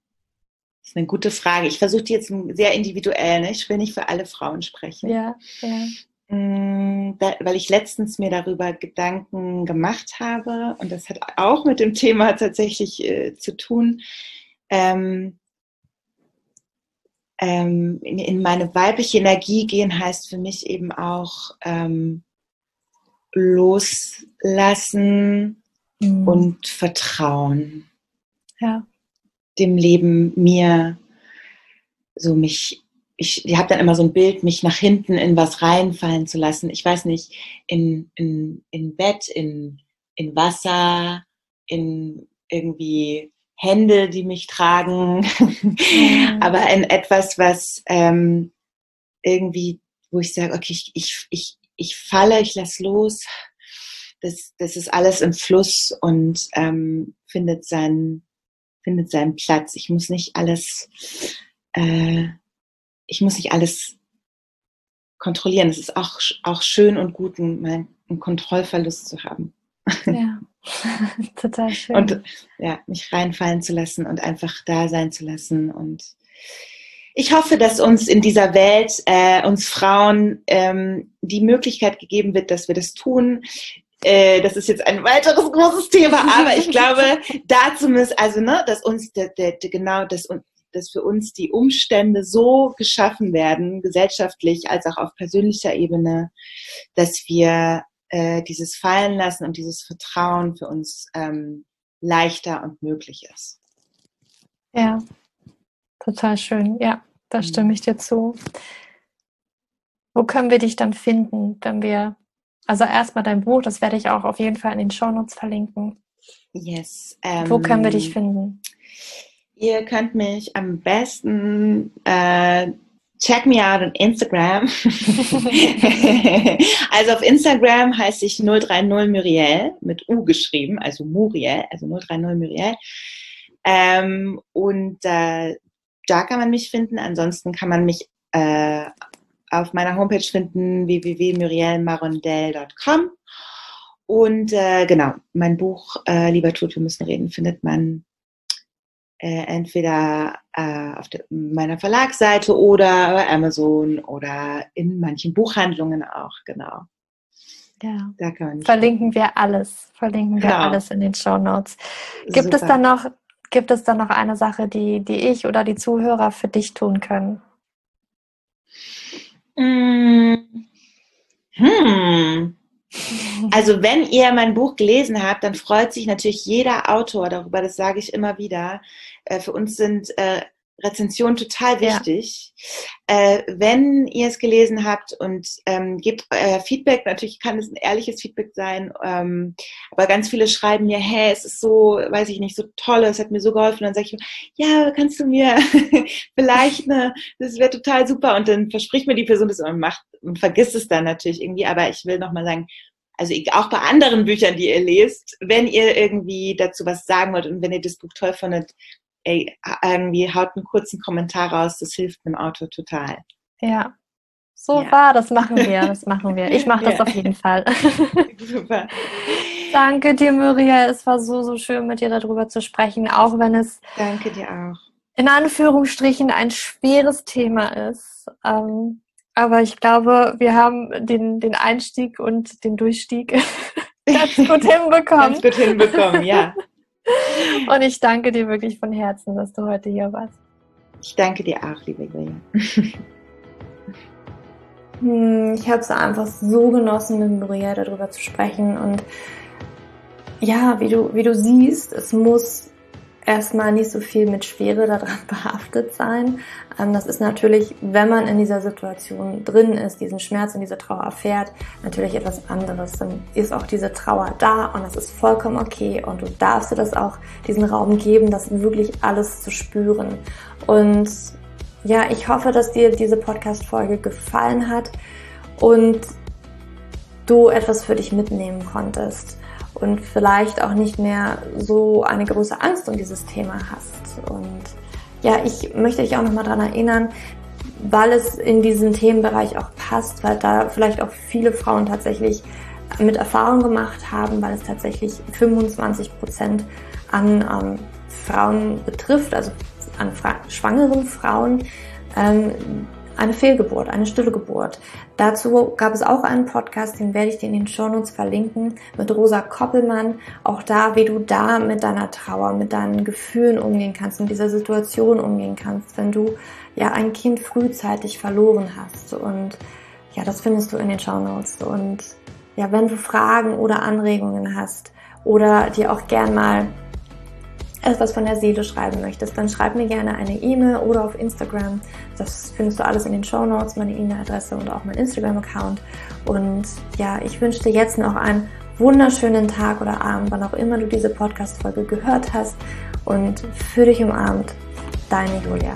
Das ist eine gute Frage. Ich versuche die jetzt sehr individuell, ne? ich will nicht für alle Frauen sprechen. Ja, ja. Mm, weil ich letztens mir darüber Gedanken gemacht habe und das hat auch mit dem Thema tatsächlich äh, zu tun. Ähm, ähm, in, in, meine weibliche Energie gehen heißt für mich eben auch ähm, loslassen mhm. und vertrauen. Ja. Dem Leben, mir, so mich ich, ich habe dann immer so ein Bild, mich nach hinten in was reinfallen zu lassen. Ich weiß nicht, in, in, in Bett, in, in Wasser, in irgendwie Hände, die mich tragen, mhm. aber in etwas, was ähm, irgendwie, wo ich sage, okay, ich, ich, ich, ich falle, ich lasse los. Das, das ist alles im Fluss und ähm, findet, seinen, findet seinen Platz. Ich muss nicht alles äh, ich muss nicht alles kontrollieren. Es ist auch, auch schön und gut, einen, einen Kontrollverlust zu haben. Ja, total schön. Und ja, mich reinfallen zu lassen und einfach da sein zu lassen. Und ich hoffe, dass uns in dieser Welt, äh, uns Frauen, ähm, die Möglichkeit gegeben wird, dass wir das tun. Äh, das ist jetzt ein weiteres großes Thema, aber ich glaube, dazu muss, also, ne, dass uns der, der, der genau, dass uns dass für uns die Umstände so geschaffen werden, gesellschaftlich als auch auf persönlicher Ebene, dass wir äh, dieses Fallen lassen und dieses Vertrauen für uns ähm, leichter und möglich ist. Ja, total schön. Ja, da mhm. stimme ich dir zu. Wo können wir dich dann finden, wenn wir, also erstmal dein Buch, das werde ich auch auf jeden Fall in den Shownotes verlinken. Yes. Ähm, Wo können wir dich ähm, finden? Ihr könnt mich am besten äh, check me out on Instagram. also auf Instagram heiße ich 030 Muriel mit U geschrieben, also Muriel, also 030 Muriel. Ähm, und äh, da kann man mich finden. Ansonsten kann man mich äh, auf meiner Homepage finden, www.murielmarondell.com. Und äh, genau, mein Buch äh, Lieber Tod, wir müssen reden, findet man äh, entweder äh, auf der, meiner Verlagsseite oder bei Amazon oder in manchen Buchhandlungen auch, genau. Ja. Da kann verlinken wir alles, verlinken wir genau. alles in den Show Notes. Gibt Super. es dann noch, gibt es dann noch eine Sache, die, die ich oder die Zuhörer für dich tun können? Hm. Also wenn ihr mein Buch gelesen habt, dann freut sich natürlich jeder Autor darüber, das sage ich immer wieder. Äh, für uns sind äh, Rezension total wichtig. Ja. Äh, wenn ihr es gelesen habt und ähm, gebt euer Feedback, natürlich kann es ein ehrliches Feedback sein, ähm, aber ganz viele schreiben mir, hey, es ist so, weiß ich nicht, so toll, es hat mir so geholfen. Und dann sage ich, ja, kannst du mir vielleicht eine, das wäre total super. Und dann verspricht mir die Person das und macht und vergisst es dann natürlich irgendwie. Aber ich will nochmal sagen, also auch bei anderen Büchern, die ihr lest, wenn ihr irgendwie dazu was sagen wollt und wenn ihr das Buch toll findet, ey, irgendwie haut einen kurzen Kommentar raus, das hilft einem Autor total. Ja, so ja. war, das machen wir, das machen wir. Ich mache das ja. auf jeden Fall. Super. Danke dir, Muriel. Es war so, so schön, mit dir darüber zu sprechen, auch wenn es. Danke dir auch. In Anführungsstrichen ein schweres Thema ist. Ähm, aber ich glaube, wir haben den, den Einstieg und den Durchstieg ganz gut hinbekommen. ganz gut hinbekommen, ja. Und ich danke dir wirklich von Herzen, dass du heute hier warst. Ich danke dir auch, liebe Julia. Hm, ich habe es einfach so genossen, mit Maria darüber zu sprechen. Und ja, wie du, wie du siehst, es muss erstmal nicht so viel mit Schwere daran behaftet sein. Ähm, das ist natürlich, wenn man in dieser Situation drin ist, diesen Schmerz und diese Trauer erfährt, natürlich etwas anderes. Dann ist auch diese Trauer da und das ist vollkommen okay und du darfst dir das auch diesen Raum geben, das wirklich alles zu spüren. Und ja, ich hoffe, dass dir diese Podcast-Folge gefallen hat und du etwas für dich mitnehmen konntest und vielleicht auch nicht mehr so eine große Angst um dieses Thema hast. Und ja, ich möchte dich auch nochmal daran erinnern, weil es in diesen Themenbereich auch passt, weil da vielleicht auch viele Frauen tatsächlich mit Erfahrung gemacht haben, weil es tatsächlich 25 Prozent an ähm, Frauen betrifft, also an Fra schwangeren Frauen, ähm, eine Fehlgeburt, eine stille Geburt. Dazu gab es auch einen Podcast, den werde ich dir in den Shownotes verlinken, mit Rosa Koppelmann. Auch da, wie du da mit deiner Trauer, mit deinen Gefühlen umgehen kannst, mit dieser Situation umgehen kannst, wenn du ja ein Kind frühzeitig verloren hast. Und ja, das findest du in den Shownotes. Und ja, wenn du Fragen oder Anregungen hast oder dir auch gern mal etwas von der Seele schreiben möchtest, dann schreib mir gerne eine E-Mail oder auf Instagram. Das findest du alles in den Show Notes, meine E-Mail-Adresse und auch mein Instagram-Account. Und ja, ich wünsche dir jetzt noch einen wunderschönen Tag oder Abend, wann auch immer du diese Podcast-Folge gehört hast. Und für dich umarmt, deine Julia.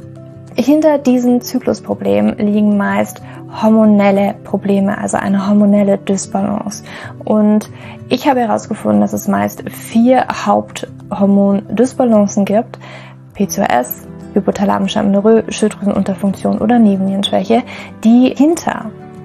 hinter diesen Zyklusproblemen liegen meist hormonelle Probleme, also eine hormonelle Dysbalance. Und ich habe herausgefunden, dass es meist vier Haupthormon-Dysbalancen gibt. PCOS, hypothalamische Amenorrhoe, Schilddrüsenunterfunktion oder Nebennierenschwäche, die hinter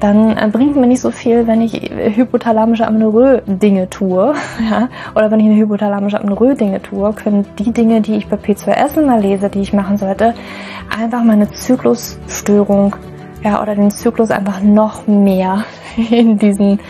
dann äh, bringt mir nicht so viel, wenn ich hypothalamische Amenorrhoe Dinge tue, ja, oder wenn ich eine hypothalamische Amenorrhoe Dinge tue, können die Dinge, die ich bei P2S immer lese, die ich machen sollte, einfach meine Zyklusstörung, ja, oder den Zyklus einfach noch mehr in diesen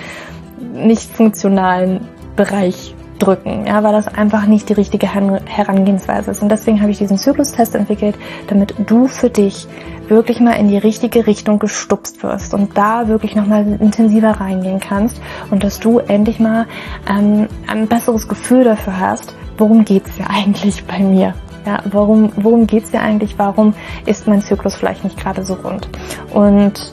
nicht funktionalen Bereich drücken, ja, weil das einfach nicht die richtige Herangehensweise ist. Und deswegen habe ich diesen Zyklustest entwickelt, damit du für dich wirklich mal in die richtige Richtung gestupst wirst und da wirklich nochmal intensiver reingehen kannst und dass du endlich mal ähm, ein besseres Gefühl dafür hast, worum geht's ja eigentlich bei mir? Ja, warum, worum geht's dir eigentlich? Warum ist mein Zyklus vielleicht nicht gerade so rund? Und